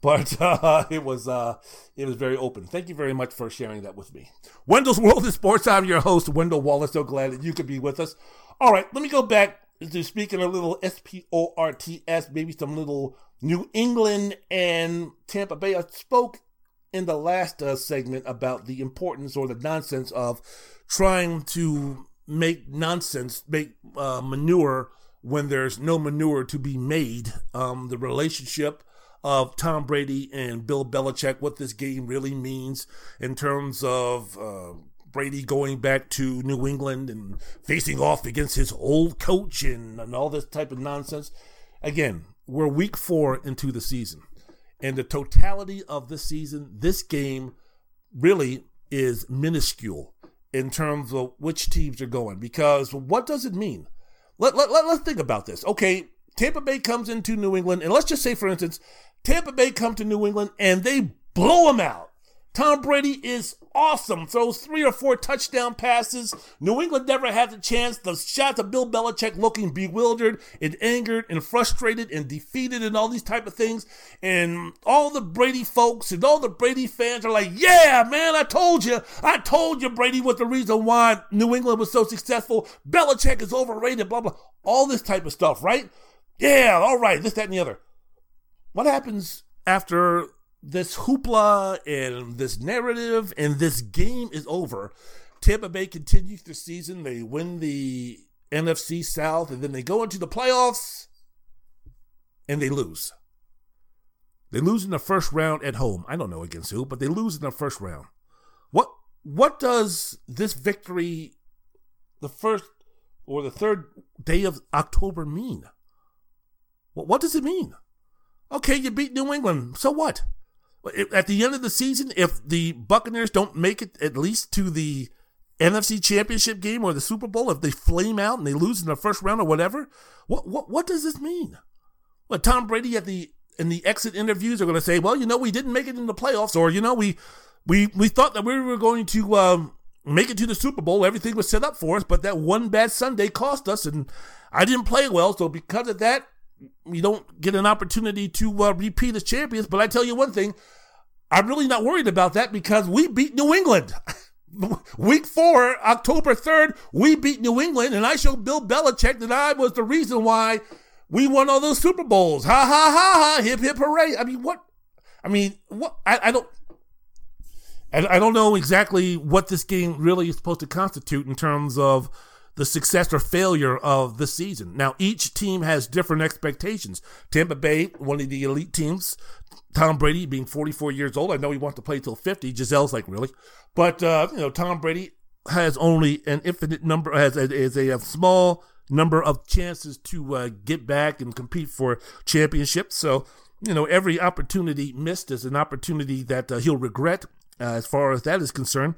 but uh, it was uh, it was very open. Thank you very much for sharing that with me. Wendell's World of Sports. I'm your host, Wendell Wallace. So glad that you could be with us. All right, let me go back to speaking a little S P O R T S, maybe some little New England and Tampa Bay. I spoke in the last uh, segment about the importance or the nonsense of trying to make nonsense, make uh, manure when there's no manure to be made. Um, the relationship of Tom Brady and Bill Belichick, what this game really means in terms of uh, Brady going back to New England and facing off against his old coach and, and all this type of nonsense. Again, we're week four into the season. And the totality of the season, this game really is minuscule in terms of which teams are going. Because what does it mean? Let, let, let, let's think about this. Okay, Tampa Bay comes into New England, and let's just say, for instance, Tampa Bay come to New England and they blow them out. Tom Brady is awesome. Throws three or four touchdown passes. New England never had the chance. The shots of Bill Belichick looking bewildered and angered and frustrated and defeated and all these type of things. And all the Brady folks and all the Brady fans are like, yeah, man, I told you. I told you Brady was the reason why New England was so successful. Belichick is overrated, blah, blah. All this type of stuff, right? Yeah, all right, this, that, and the other. What happens after this hoopla and this narrative and this game is over. Tampa Bay continues their season. They win the NFC South and then they go into the playoffs and they lose. They lose in the first round at home. I don't know against who, but they lose in the first round. What what does this victory the first or the third day of October mean? What what does it mean? Okay, you beat New England. So what? At the end of the season, if the Buccaneers don't make it at least to the NFC Championship game or the Super Bowl, if they flame out and they lose in the first round or whatever, what what what does this mean? Well, Tom Brady at the in the exit interviews are going to say, well, you know, we didn't make it in the playoffs, or you know, we we we thought that we were going to um, make it to the Super Bowl. Everything was set up for us, but that one bad Sunday cost us, and I didn't play well. So because of that, we don't get an opportunity to uh, repeat as champions. But I tell you one thing, I'm really not worried about that because we beat New England. Week four, October 3rd, we beat New England, and I showed Bill Belichick that I was the reason why we won all those Super Bowls. Ha ha ha ha! Hip hip hooray! I mean, what? I mean, what? I, I don't. I, I don't know exactly what this game really is supposed to constitute in terms of the success or failure of the season. Now, each team has different expectations. Tampa Bay, one of the elite teams, Tom Brady being 44 years old. I know he wants to play till 50. Gisele's like, really? But, uh, you know, Tom Brady has only an infinite number, has a, a, a small number of chances to uh, get back and compete for championships. So, you know, every opportunity missed is an opportunity that uh, he'll regret uh, as far as that is concerned.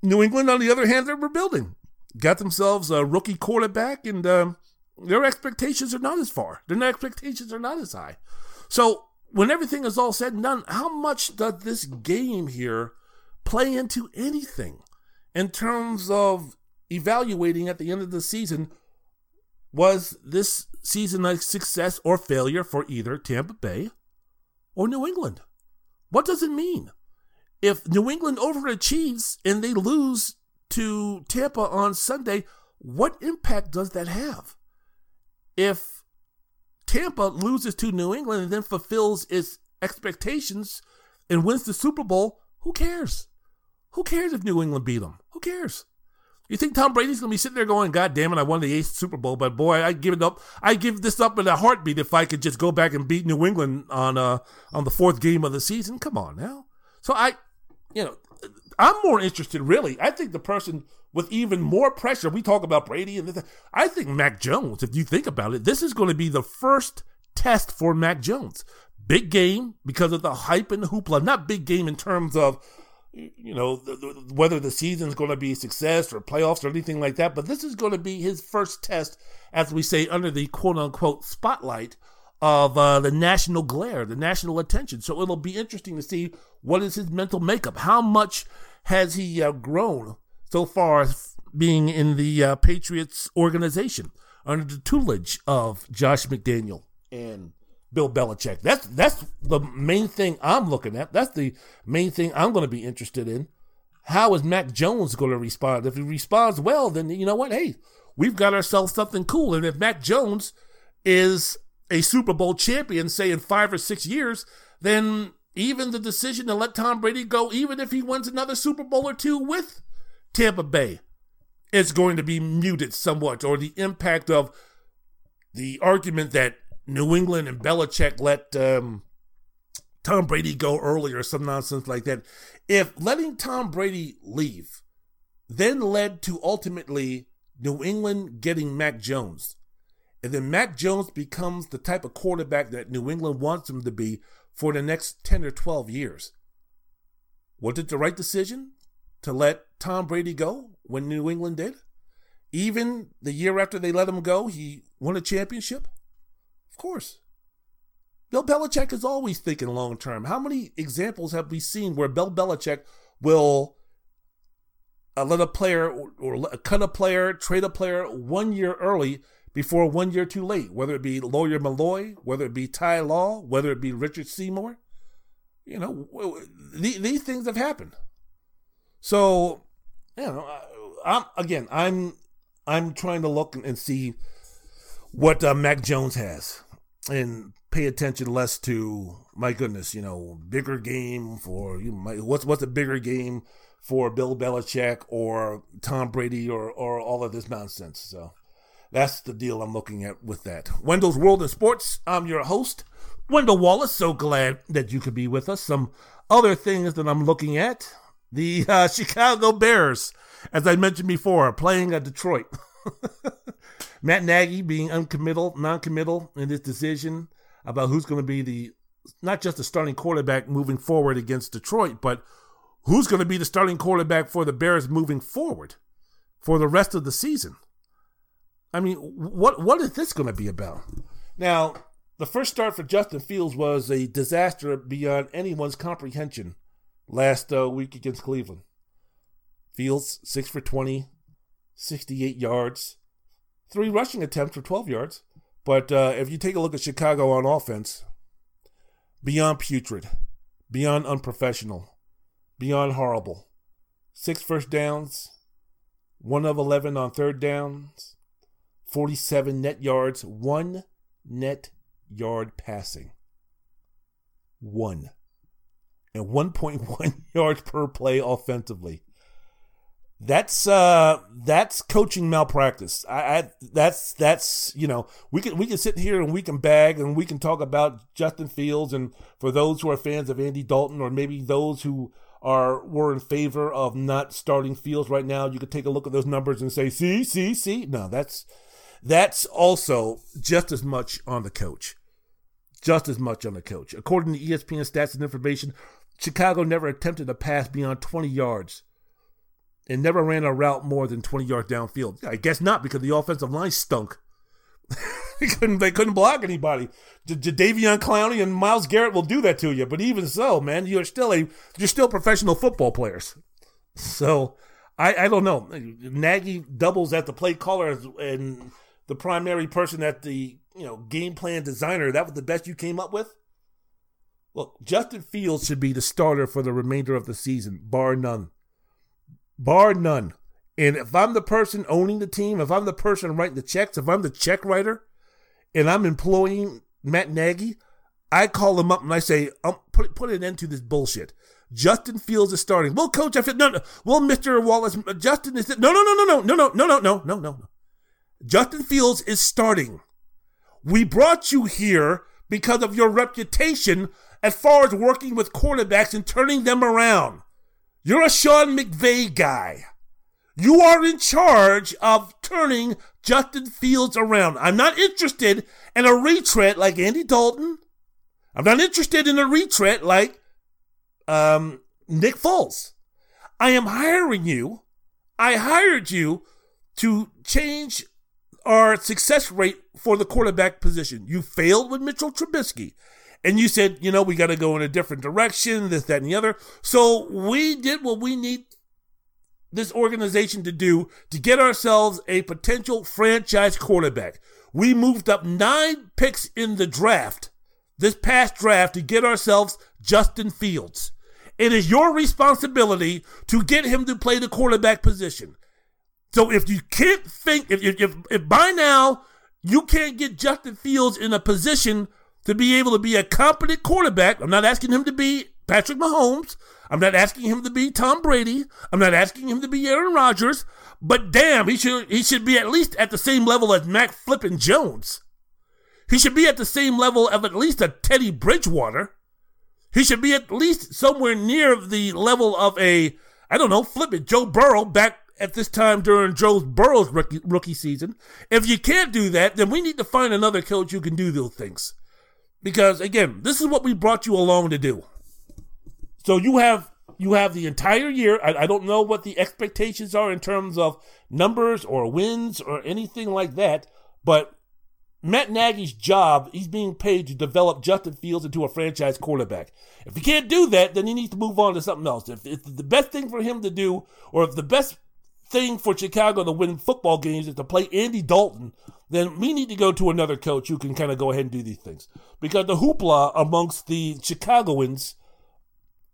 New England, on the other hand, they're rebuilding got themselves a rookie quarterback, and um, their expectations are not as far. Their expectations are not as high. So when everything is all said and done, how much does this game here play into anything in terms of evaluating at the end of the season? Was this season a success or failure for either Tampa Bay or New England? What does it mean? If New England overachieves and they lose to Tampa on Sunday, what impact does that have? If Tampa loses to New England and then fulfills its expectations and wins the Super Bowl, who cares? Who cares if New England beat them? Who cares? You think Tom Brady's gonna be sitting there going, "God damn it, I won the eighth Super Bowl, but boy, I give it up. I give this up in a heartbeat if I could just go back and beat New England on uh on the fourth game of the season. Come on now." So I, you know, I'm more interested, really. I think the person with even more pressure, we talk about Brady and this, I think Mac Jones, if you think about it, this is going to be the first test for Mac Jones. Big game because of the hype and the hoopla. Not big game in terms of, you know, the, the, whether the season's going to be a success or playoffs or anything like that, but this is going to be his first test, as we say, under the quote unquote spotlight of uh, the national glare, the national attention. So it'll be interesting to see what is his mental makeup. How much has he uh, grown so far being in the uh, Patriots organization under the tutelage of Josh McDaniel and Bill Belichick. That's that's the main thing I'm looking at. That's the main thing I'm going to be interested in. How is Mac Jones going to respond? If he responds well, then you know what? Hey, we've got ourselves something cool. And if Mac Jones is a Super Bowl champion, say in five or six years, then even the decision to let Tom Brady go, even if he wins another Super Bowl or two with Tampa Bay, is going to be muted somewhat, or the impact of the argument that New England and Belichick let um, Tom Brady go early or some nonsense like that. If letting Tom Brady leave then led to ultimately New England getting Mac Jones, and then Mac Jones becomes the type of quarterback that New England wants him to be for the next 10 or 12 years. Was it the right decision to let Tom Brady go when New England did? Even the year after they let him go, he won a championship? Of course. Bill Belichick is always thinking long term. How many examples have we seen where Bill Belichick will uh, let a player or, or cut a player, trade a player one year early before one year too late, whether it be Lawyer Milloy, whether it be Ty Law, whether it be Richard Seymour. You know, these things have happened. So, you know, I'm again, I'm I'm trying to look and see what uh, Mac Jones has and pay attention less to my goodness, you know, bigger game for you what's what's a bigger game for Bill Belichick or Tom Brady or or all of this nonsense. So that's the deal I'm looking at with that. Wendell's World in Sports. I'm your host, Wendell Wallace. So glad that you could be with us. Some other things that I'm looking at the uh, Chicago Bears, as I mentioned before, playing at Detroit. Matt Nagy being uncommittal, non-committal in this decision about who's going to be the not just the starting quarterback moving forward against Detroit, but who's going to be the starting quarterback for the Bears moving forward for the rest of the season. I mean, what what is this going to be about? Now, the first start for Justin Fields was a disaster beyond anyone's comprehension last uh, week against Cleveland. Fields, 6 for 20, 68 yards, three rushing attempts for 12 yards. But uh, if you take a look at Chicago on offense, beyond putrid, beyond unprofessional, beyond horrible. Six first downs, one of 11 on third downs, 47 net yards, one net yard passing. One. And 1.1 yards per play offensively. That's uh that's coaching malpractice. I, I that's that's you know we can we can sit here and we can bag and we can talk about Justin Fields and for those who are fans of Andy Dalton or maybe those who are were in favor of not starting Fields right now, you could take a look at those numbers and say, see, see, see. No, that's that's also just as much on the coach. Just as much on the coach. According to ESPN stats and information, Chicago never attempted a pass beyond 20 yards and never ran a route more than 20 yards downfield. I guess not because the offensive line stunk. they couldn't they couldn't block anybody. Jadeveon Clowney and Myles Garrett will do that to you, but even so, man, you're still a you're still professional football players. So I, I don't know. Nagy doubles at the play caller and the primary person at the you know game plan designer. That was the best you came up with. Look, Justin Fields should be the starter for the remainder of the season, bar none. Bar none. And if I'm the person owning the team, if I'm the person writing the checks, if I'm the check writer, and I'm employing Matt Nagy, I call him up and I say, um, put put an end to this bullshit. Justin Fields is starting. Well, coach, I feel no, no. Well, Mister Wallace, Justin is no, no, no, no, no, no, no, no, no, no, no, no. Justin Fields is starting. We brought you here because of your reputation as far as working with quarterbacks and turning them around. You're a Sean McVay guy. You are in charge of turning Justin Fields around. I'm not interested in a retread like Andy Dalton. I'm not interested in a retread like um, Nick Foles. I am hiring you. I hired you to change our success rate for the quarterback position. You failed with Mitchell Trubisky. And you said, you know, we got to go in a different direction, this, that, and the other. So we did what we need this organization to do to get ourselves a potential franchise quarterback. We moved up nine picks in the draft this past draft to get ourselves Justin Fields. It is your responsibility to get him to play the quarterback position. So if you can't think, if, if, if by now you can't get Justin Fields in a position to be able to be a competent quarterback, I'm not asking him to be Patrick Mahomes. I'm not asking him to be Tom Brady. I'm not asking him to be Aaron Rodgers. But damn, he should he should be at least at the same level as Mac Flippin Jones. He should be at the same level of at least a Teddy Bridgewater. He should be at least somewhere near the level of a I don't know, flip it, Joe Burrow back at this time during Joe Burrow's rookie, rookie season. If you can't do that, then we need to find another coach who can do those things. Because again, this is what we brought you along to do. So you have you have the entire year. I, I, don't know what the expectations are in terms of numbers or wins or anything like that, but Matt Nagy's job, he's being paid to develop Justin Fields into a franchise quarterback. If he can't do that, then he needs to move on to something else. If, if the best thing for him to do, or if the best thing for Chicago to win football games is to play Andy Dalton, then we need to go to another coach who can kind of go ahead and do these things. Because the hoopla amongst the Chicagoans,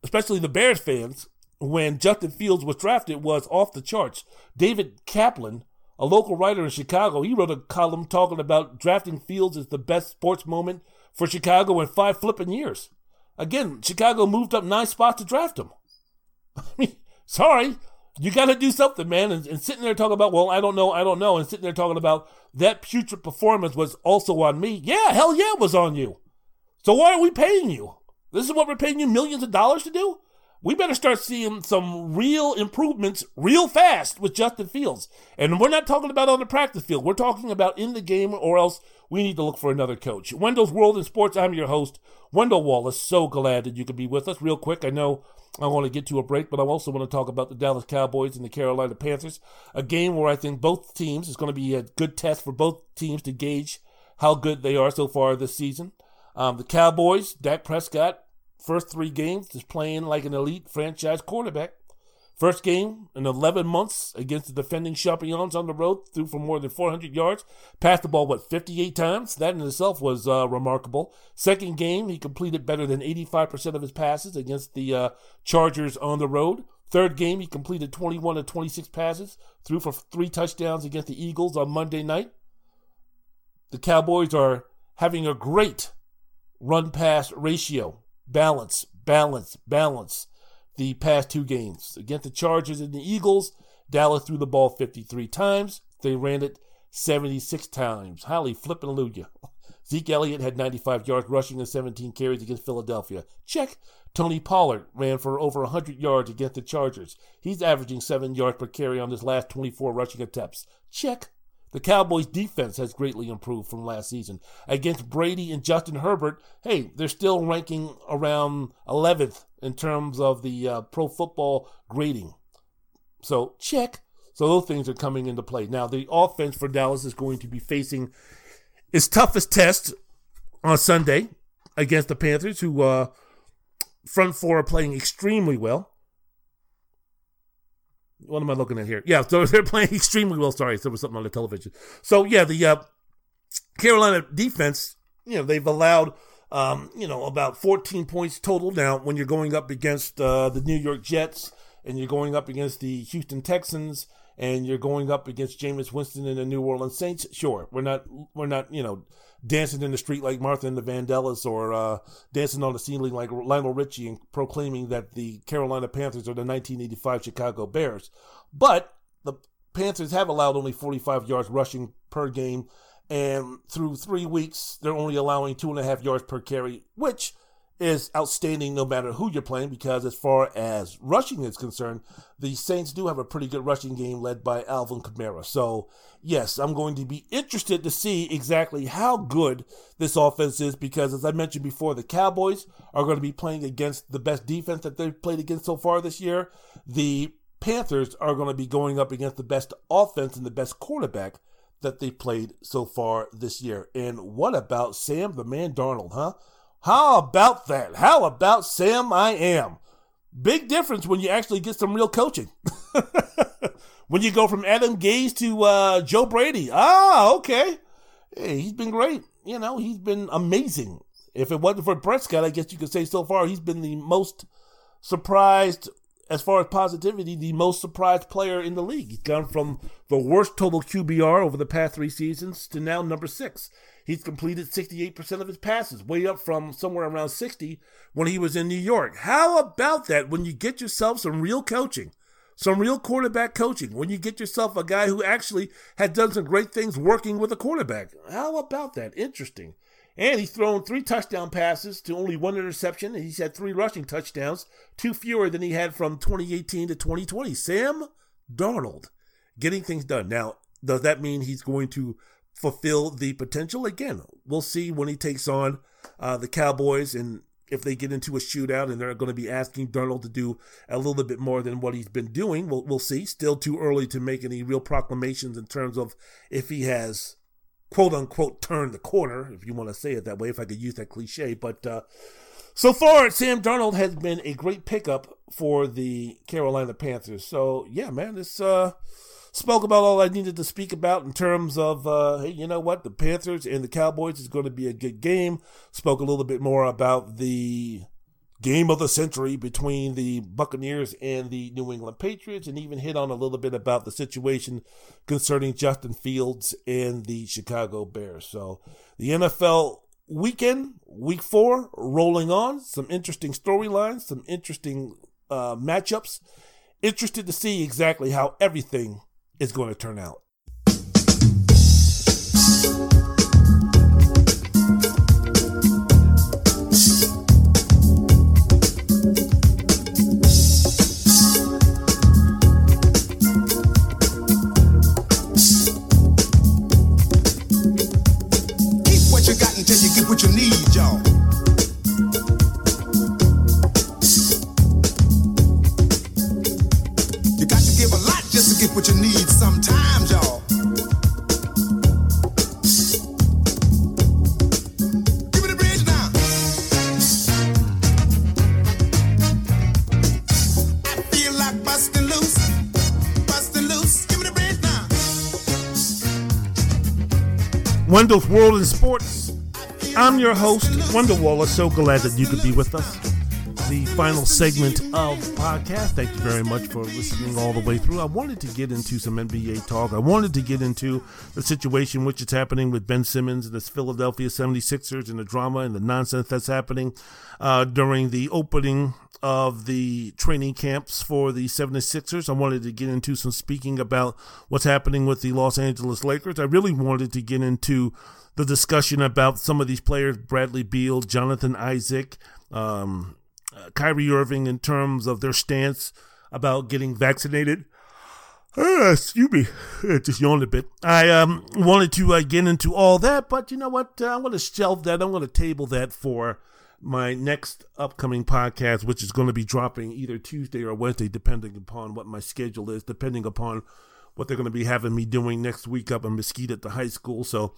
especially the Bears fans, when Justin Fields was drafted was off the charts. David Kaplan, a local writer in Chicago, he wrote a column talking about drafting Fields as the best sports moment for Chicago in five flipping years. Again, Chicago moved up nine spots to draft him. I mean, sorry, you got to do something, man. And, and, sitting there talking about, well, I don't know, I don't know, and sitting there talking about that putrid performance was also on me. Yeah, hell yeah, it was on you. So why are we paying you? This is what we're paying you millions of dollars to do? We better start seeing some real improvements real fast with Justin Fields. And we're not talking about on the practice field. We're talking about in the game, or else we need to look for another coach. Wendell's World in Sports, I'm your host, Wendell Wallace. So glad that you could be with us. Real quick, I know I want to get to a break, but I also want to talk about the Dallas Cowboys and the Carolina Panthers. A game where I think both teams is going to be a good test for both teams to gauge how good they are so far this season. Um, the Cowboys, Dak Prescott, first three games is playing like an elite franchise quarterback. First game in 11 months against the defending champions on the road, threw for more than 400 yards, passed the ball, what, 58 times? That in itself was uh, remarkable. Second game, he completed better than 85% of his passes against the uh, Chargers on the road. Third game, he completed 21 of 26 passes, threw for three touchdowns against the Eagles on Monday night. The Cowboys are having a great run pass ratio. Balance, balance, balance the past two games. Against the Chargers and the Eagles, Dallas threw the ball 53 times. They ran it 76 times. Holly flipping hallelujah. Zeke Elliott had 95 yards rushing and 17 carries against Philadelphia. Check. Tony Pollard ran for over 100 yards against the Chargers. He's averaging 7 yards per carry on his last 24 rushing attempts. Check. The Cowboys' defense has greatly improved from last season. Against Brady and Justin Herbert, hey, they're still ranking around 11th in terms of the uh, pro football grading. So, check. So, those things are coming into play. Now, the offense for Dallas is going to be facing its toughest test on Sunday against the Panthers, who uh, front four are playing extremely well what am I looking at here? Yeah, so they're playing extremely well. Sorry, there was something on the television. So yeah, the uh, Carolina defense, you know, they've allowed, um, you know, about 14 points total. Now, when you're going up against uh, the New York Jets and you're going up against the Houston Texans and you're going up against Jameis Winston and the New Orleans Saints, sure, we're not, we're not, you know, dancing in the street like Martha and the Vandellas or uh, dancing on the ceiling like Lionel Richie and proclaiming that the Carolina Panthers are the 1985 Chicago Bears. But the Panthers have allowed only 45 yards rushing per game. And through three weeks, they're only allowing two and a half yards per carry, which is outstanding no matter who you're playing because as far as rushing is concerned, the Saints do have a pretty good rushing game led by Alvin Kamara. So, yes, I'm going to be interested to see exactly how good this offense is because as I mentioned before, the Cowboys are going to be playing against the best defense that they've played against so far this year. The Panthers are going to be going up against the best offense and the best quarterback that they played so far this year. And what about Sam the Man Darnold, huh? How about that? How about Sam I am? Big difference when you actually get some real coaching. when you go from Adam Gase to uh, Joe Brady. Ah, okay. Hey, he's been great. You know, he's been amazing. If it wasn't for Prescott, I guess you could say so far he's been the most surprised as far as positivity, the most surprised player in the league. He's gone from the worst total QBR over the past three seasons to now number six. He's completed 68% of his passes, way up from somewhere around 60 when he was in New York. How about that when you get yourself some real coaching? Some real quarterback coaching. When you get yourself a guy who actually had done some great things working with a quarterback. How about that? Interesting. And he's thrown three touchdown passes to only one interception, and he's had three rushing touchdowns, two fewer than he had from 2018 to 2020. Sam Darnold getting things done. Now, does that mean he's going to fulfill the potential? Again, we'll see when he takes on uh, the Cowboys and if they get into a shootout and they're going to be asking Darnold to do a little bit more than what he's been doing. We'll, we'll see. Still too early to make any real proclamations in terms of if he has quote unquote turned the corner, if you want to say it that way, if I could use that cliche. But uh, so far, Sam Darnold has been a great pickup for the Carolina Panthers. So yeah, man, this uh, spoke about all I needed to speak about in terms of, uh, hey, you know what? The Panthers and the Cowboys is going to be a good game. Spoke a little bit more about the game of the century between the Buccaneers and the New England Patriots, and even hit on a little bit about the situation concerning Justin Fields and the Chicago Bears. So the NFL weekend, week four, rolling on. Some interesting storylines, some interesting uh, matchups. Interested to see exactly how everything is going to turn out. Wendell's World in Sports. I'm your host, Wendell Wallace. So glad that you could be with us. The final segment of podcast. Thank you very much for listening all the way through. I wanted to get into some NBA talk. I wanted to get into the situation which is happening with Ben Simmons and the Philadelphia 76ers and the drama and the nonsense that's happening uh, during the opening of the training camps for the 76ers. I wanted to get into some speaking about what's happening with the Los Angeles Lakers. I really wanted to get into the discussion about some of these players, Bradley Beal, Jonathan Isaac, um, uh, Kyrie Irving, in terms of their stance about getting vaccinated. Uh, excuse me, I just yawned a bit. I um, wanted to uh, get into all that, but you know what? I'm going to shelve that. I'm going to table that for my next upcoming podcast, which is going to be dropping either Tuesday or Wednesday, depending upon what my schedule is, depending upon what they're going to be having me doing next week up in Mesquite at the high school. So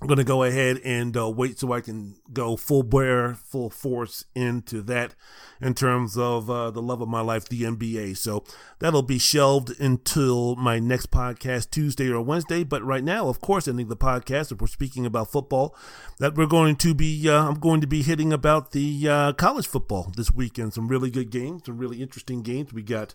I'm going to go ahead and uh, wait so I can go full bear, full force into that in terms of uh, the love of my life, the NBA. So that'll be shelved until my next podcast, Tuesday or Wednesday. But right now, of course, ending the podcast, if we're speaking about football, that we're going to be, uh, I'm going to be hitting about the uh, college football this weekend. Some really good games, some really interesting games. We got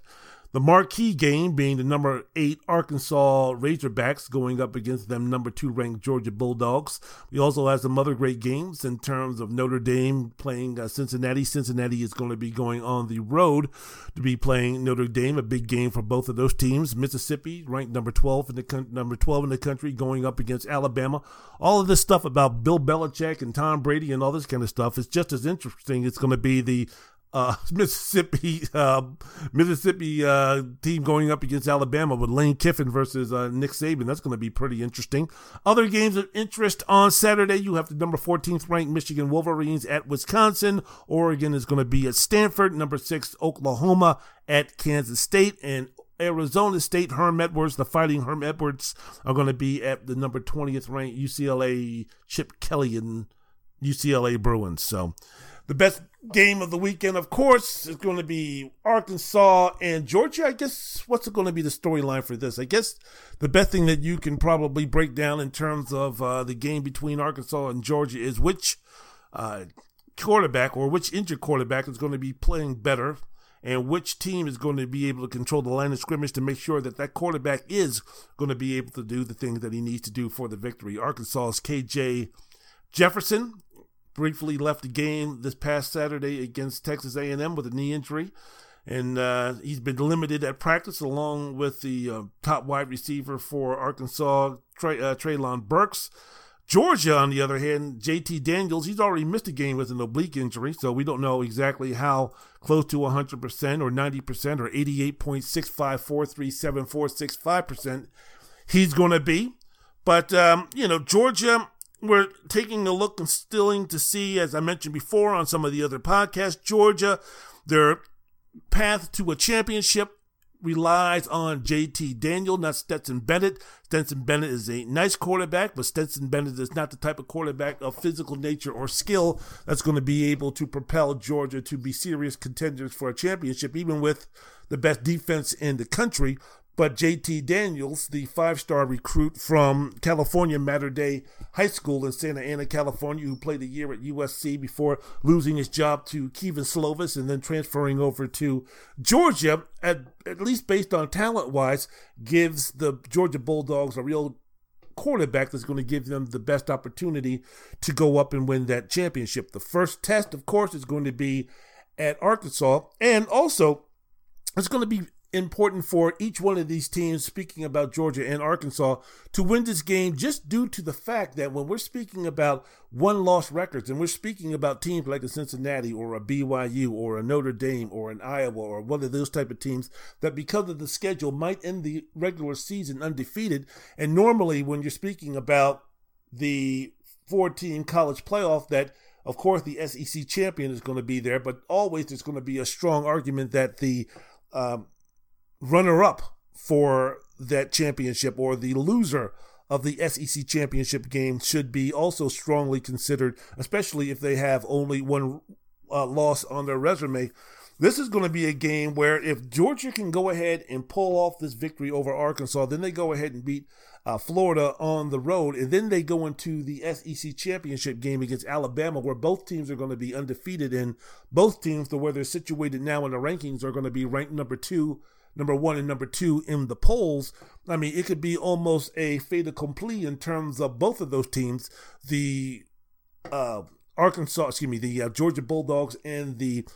the marquee game being the number eight Arkansas Razorbacks going up against them number two ranked Georgia Bulldogs. We also have some other great games in terms of Notre Dame playing uh, Cincinnati. Cincinnati is going to be going on the road to be playing Notre Dame, a big game for both of those teams. Mississippi ranked number twelve in the con- number twelve in the country, going up against Alabama. All of this stuff about Bill Belichick and Tom Brady and all this kind of stuff is just as interesting. It's going to be the uh, Mississippi uh, Mississippi uh, team going up against Alabama with Lane Kiffin versus uh, Nick Saban. That's going to be pretty interesting. Other games of interest on Saturday, you have the number 14th ranked Michigan Wolverines at Wisconsin. Oregon is going to be at Stanford. Number six Oklahoma at Kansas State, and Arizona State, Herm Edwards, the fighting Herm Edwards, are going to be at the number 20th ranked UCLA Chip Kelly and UCLA Bruins. So the best game of the weekend, of course, is going to be Arkansas and Georgia. I guess what's going to be the storyline for this? I guess the best thing that you can probably break down in terms of uh, the game between Arkansas and Georgia is which uh, quarterback or which injured quarterback is going to be playing better and which team is going to be able to control the line of scrimmage to make sure that that quarterback is going to be able to do the things that he needs to do for the victory. Arkansas's KJ Jefferson briefly left the game this past Saturday against Texas A&M with a knee injury, and uh, he's been limited at practice along with the uh, top wide receiver for Arkansas, Trey, uh, Treylon Burks. Georgia, on the other hand, JT Daniels, he's already missed a game with an oblique injury, so we don't know exactly how close to 100% or 90% or 88.65437465% he's going to be. But, um, you know, Georgia, we're taking a look and stilling to see, as I mentioned before on some of the other podcasts, Georgia, their path to a championship relies on JT Daniel, not Stetson Bennett. Stetson Bennett is a nice quarterback, but Stetson Bennett is not the type of quarterback of physical nature or skill that's going to be able to propel Georgia to be serious contenders for a championship, even with the best defense in the country. But JT Daniels, the five star recruit from California Mater Dei High School in Santa Ana, California, who played a year at USC before losing his job to Kedon Slovis and then transferring over to Georgia, at, at least based on talent wise, gives the Georgia Bulldogs a real quarterback that's going to give them the best opportunity to go up and win that championship. The first test, of course, is going to be at Arkansas, and also it's going to be important for each one of these teams, speaking about Georgia and Arkansas, to win this game just due to the fact that when we're speaking about one loss records and we're speaking about teams like a Cincinnati or a BYU or a Notre Dame or an Iowa or one of those type of teams that because of the schedule might end the regular season undefeated. And normally when you're speaking about the four team college playoff that of course, the SEC champion is going to be there, but always there's going to be a strong argument that the um, runner up for that championship or the loser of the SEC championship game should be also strongly considered, especially if they have only one uh, loss on their resume. This is going to be a game where if Georgia can go ahead and pull off this victory over Arkansas, then they go ahead and beat uh, Florida on the road, and then they go into the SEC championship game against Alabama, where both teams are going to be undefeated, and both teams, to where they're situated now in the rankings, are going to be ranked number two number one and number two in the polls. I mean, it could be almost a fait accompli in terms of both of those teams. The uh, Arkansas, excuse me, the uh, Georgia Bulldogs and the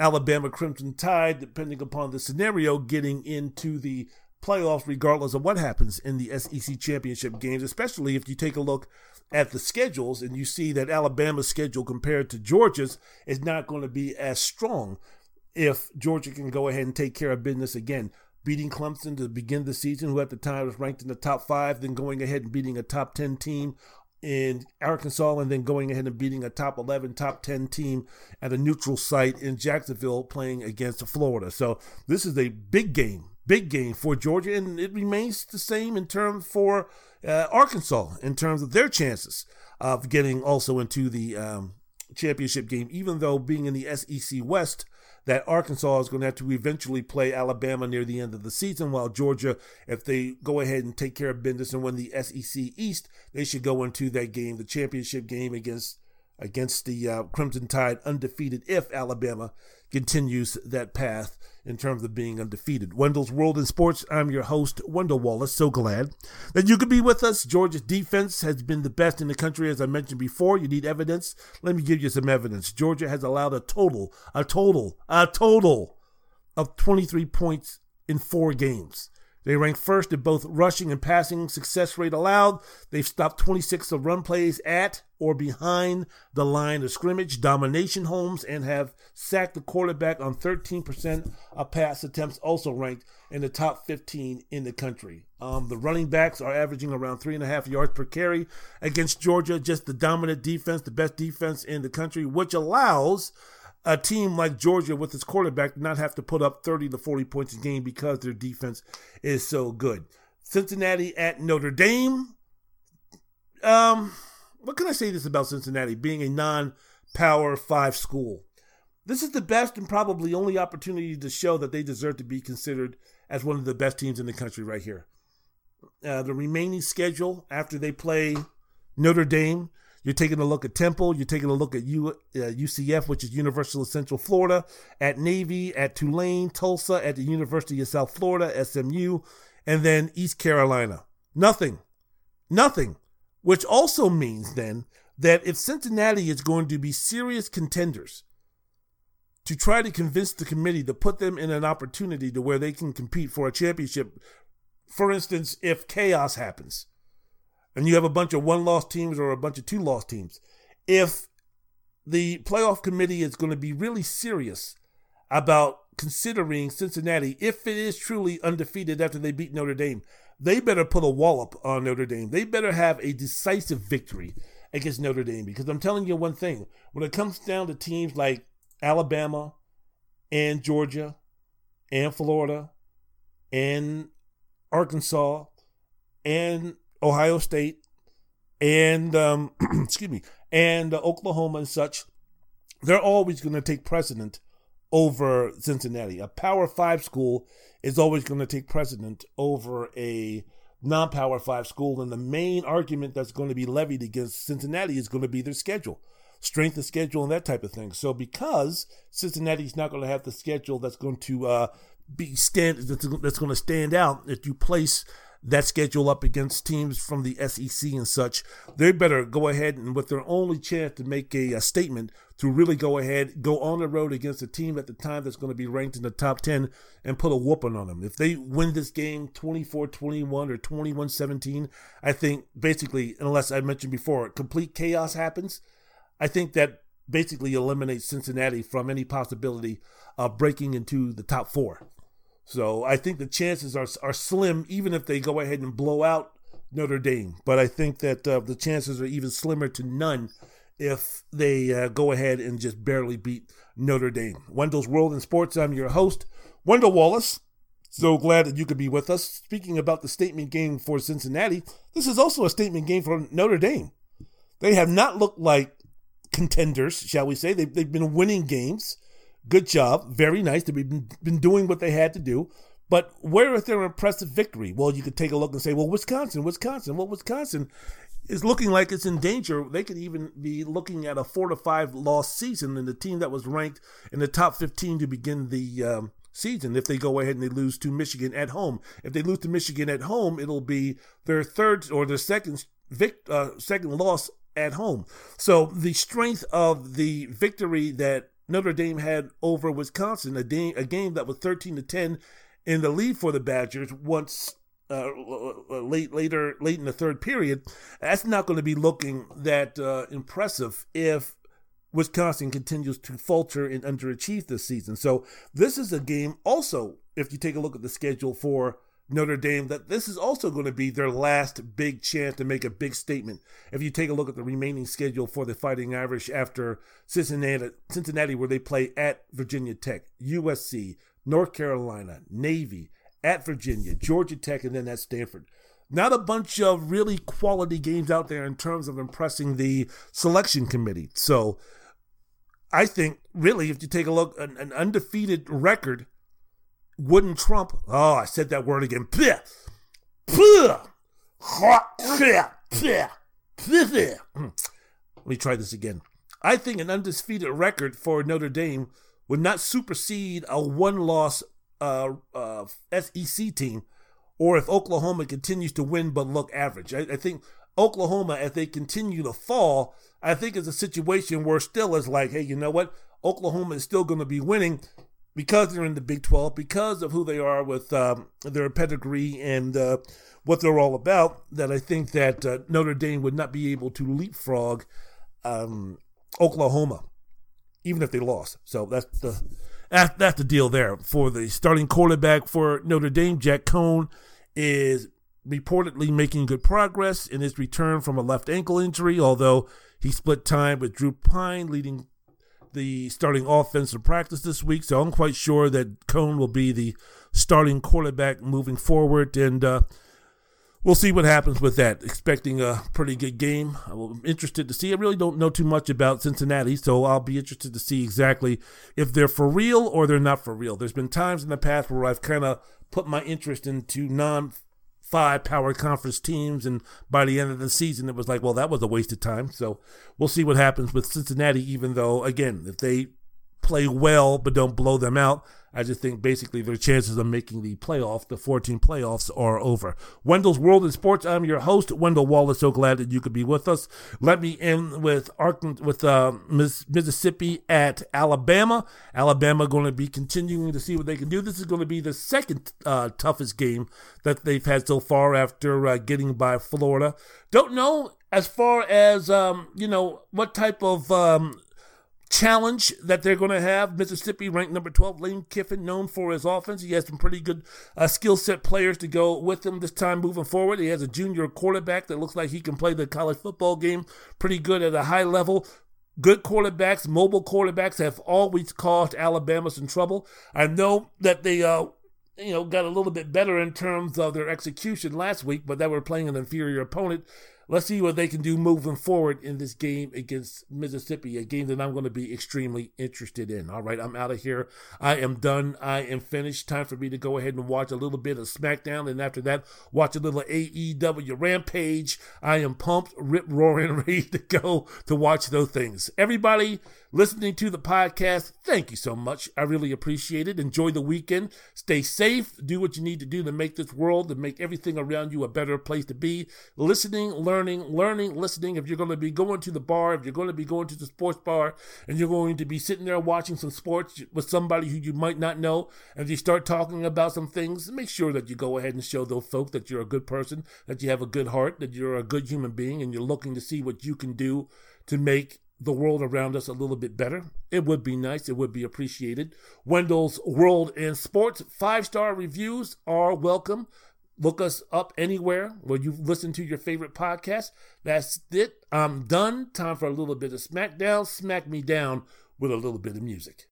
Alabama Crimson Tide, depending upon the scenario, getting into the playoffs regardless of what happens in the SEC championship games, especially if you take a look at the schedules and you see that Alabama's schedule compared to Georgia's is not going to be as strong if Georgia can go ahead and take care of business again. Beating Clemson to begin the season, who at the time was ranked in the top five, then going ahead and beating a top 10 team in Arkansas, and then going ahead and beating a top 11, top 10 team at a neutral site in Jacksonville playing against Florida. So this is a big game, big game for Georgia, and it remains the same in terms for uh, Arkansas in terms of their chances of getting also into the um, championship game, even though being in the SEC West that Arkansas is going to have to eventually play Alabama near the end of the season, while Georgia, if they go ahead and take care of business and win the SEC East, they should go into that game, the championship game against against the uh, Crimson Tide, undefeated if Alabama continues that path in terms of being undefeated. Wendell's World in Sports. I'm your host, Wendell Wallace. So glad that you could be with us. Georgia's defense has been the best in the country, as I mentioned before. You need evidence. Let me give you some evidence. Georgia has allowed a total, a total, a total of 23 points in four games. They rank first in both rushing and passing success rate allowed. They've stopped 26 of run plays at or behind the line of scrimmage, domination homes, and have sacked the quarterback on 13% of pass attempts, also ranked in the top 15 in the country. Um, the running backs are averaging around three and a half yards per carry against Georgia, just the dominant defense, the best defense in the country, which allows a team like Georgia with its quarterback not have to put up 30 to 40 points a game because their defense is so good. Cincinnati at Notre Dame. Um, what can I say this about Cincinnati being a non-power five school? This is the best and probably only opportunity to show that they deserve to be considered as one of the best teams in the country right here. Uh, the remaining schedule after they play Notre Dame You're taking a look at Temple. You're taking a look at U, uh, UCF, which is Universal of Central Florida, at Navy, at Tulane, Tulsa, at the University of South Florida, SMU, and then East Carolina. Nothing. Nothing. Which also means then that if Cincinnati is going to be serious contenders to try to convince the committee to put them in an opportunity to where they can compete for a championship, for instance, if chaos happens and you have a bunch of one loss teams or a bunch of two loss teams, if the playoff committee is going to be really serious about considering Cincinnati, if it is truly undefeated after they beat Notre Dame, they better put a wallop on Notre Dame. They better have a decisive victory against Notre Dame because I'm telling you one thing when it comes down to teams like Alabama and Georgia and Florida and Arkansas and Ohio State and um, excuse me and uh, Oklahoma and such, they're always going to take precedent over Cincinnati. A Power Five school is always going to take precedent over a non-power five school and the main argument that's going to be levied against cincinnati is going to be their schedule strength of schedule and that type of thing so because cincinnati's not going to have the schedule that's going to uh, be stand that's, that's going to stand out if you place that schedule up against teams from the SEC and such, they better go ahead and with their only chance to make a, a, statement to really go ahead, go on the road against a team at the time that's going to be ranked in the top 10 and put a whooping on them. If they win this game 24 21 or 21 17, I think basically, unless I mentioned before, complete chaos happens, I think that basically eliminates Cincinnati from any possibility of breaking into the top four. So I think the chances are are slim, even if they go ahead and blow out Notre Dame. But I think that uh, the chances are even slimmer to none if they uh, go ahead and just barely beat Notre Dame. Wendell's World in Sports. I'm your host, Wendell Wallace. So glad that you could be with us. Speaking about the statement game for Cincinnati, this is also a statement game for Notre Dame. They have not looked like contenders, shall we say. They've, they've been winning games. Good job. Very nice. They've been, been doing what they had to do. But where is their impressive victory? Well, you could take a look and say, well, Wisconsin, Wisconsin. Well, Wisconsin is looking like it's in danger. They could even be looking at a four to five loss season in the team that was ranked in the top 15 to begin the um, season if they go ahead and they lose to Michigan at home. If they lose to Michigan at home, it'll be their third or their second vic- uh, second loss at home. So the strength of the victory that Notre Dame had over Wisconsin, a, game, a game that was 13 to 10 in the lead for the Badgers once uh, late later late in the third period. That's not going to be looking that uh, impressive if Wisconsin continues to falter and underachieve this season. So this is a game also if you take a look at the schedule for Notre Dame that this is also going to be their last big chance to make a big statement. If you take a look at the remaining schedule for the Fighting Irish after Cincinnati, Cincinnati where they play at Virginia Tech, USC, North Carolina, Navy, at Virginia, Georgia Tech, and then at Stanford. Not a bunch of really quality games out there in terms of impressing the selection committee. So I think really if you take a look an, an undefeated record wouldn't trump. Oh, I said that word again. Let me try this again. I think an undefeated record for Notre Dame would not supersede a one loss uh, uh, SEC team, or if Oklahoma continues to win but look average. I, I think Oklahoma, as they continue to fall, I think it's a situation where still is like, hey, you know what? Oklahoma is still going to be winning because they're in the Big 12, because of who they are with um, their pedigree and uh, what they're all about, that I think that uh, Notre Dame would not be able to leapfrog um, Oklahoma, even if they lost. So that's the that's, the deal there. For the starting quarterback for Notre Dame, Jack Coan is reportedly making good progress in his return from a left ankle injury, although he split time with Drew Pyne, leading the starting offensive practice this week, so I'm quite sure that Coan will be the starting quarterback moving forward, and uh, we'll see what happens with that. Expecting a pretty good game. I'm interested to see. I really don't know too much about Cincinnati, so I'll be interested to see exactly if they're for real or they're not for real. There's been times in the past where I've kind of put my interest into non five power conference teams. And by the end of the season, it was like, well, that was a waste of time. So we'll see what happens with Cincinnati, even though, again, if they play well but don't blow them out, I just think basically their chances of making the playoff, the 14 playoffs, are over. Wendell's World in Sports. I'm your host, Wendell Wallace. So glad that you could be with us. Let me end with with uh, Mississippi at Alabama. Alabama going to be continuing to see what they can do. This is going to be the second uh, toughest game that they've had so far after uh, getting by Florida. Don't know as far as um, you know what type of um, challenge that they're going to have. Mississippi ranked number 12. Lane Kiffin, known for his offense. He has some pretty good uh, skill set players to go with him this time moving forward. He has a junior quarterback that looks like he can play the college football game pretty good at a high level. Good quarterbacks, mobile quarterbacks have always caused Alabama some trouble. I know that they uh, you know, got a little bit better in terms of their execution last week, but they were playing an inferior opponent let's see what they can do moving forward in this game against Mississippi, a game that I'm going to be extremely interested in. All right, I'm out of here. I am done. I am finished. Time for me to go ahead and watch a little bit of SmackDown, and after that, watch a little AEW Rampage. I am pumped, rip roaring, ready to go to watch those things. Everybody, listening to the podcast, thank you so much. I really appreciate it. Enjoy the weekend. Stay safe. Do what you need to do to make this world, to make everything around you a better place to be. Listening, learning, learning, listening. If you're going to be going to the bar, if you're going to be going to the sports bar, and you're going to be sitting there watching some sports with somebody who you might not know, and you start talking about some things, make sure that you go ahead and show those folks that you're a good person, that you have a good heart, that you're a good human being, and you're looking to see what you can do to make the world around us a little bit better. It would be nice. It would be appreciated. Wendell's World and Sports five star reviews are welcome. Look us up anywhere where you listen to your favorite podcast. That's it. I'm done. Time for a little bit of SmackDown. Smack me down with a little bit of music.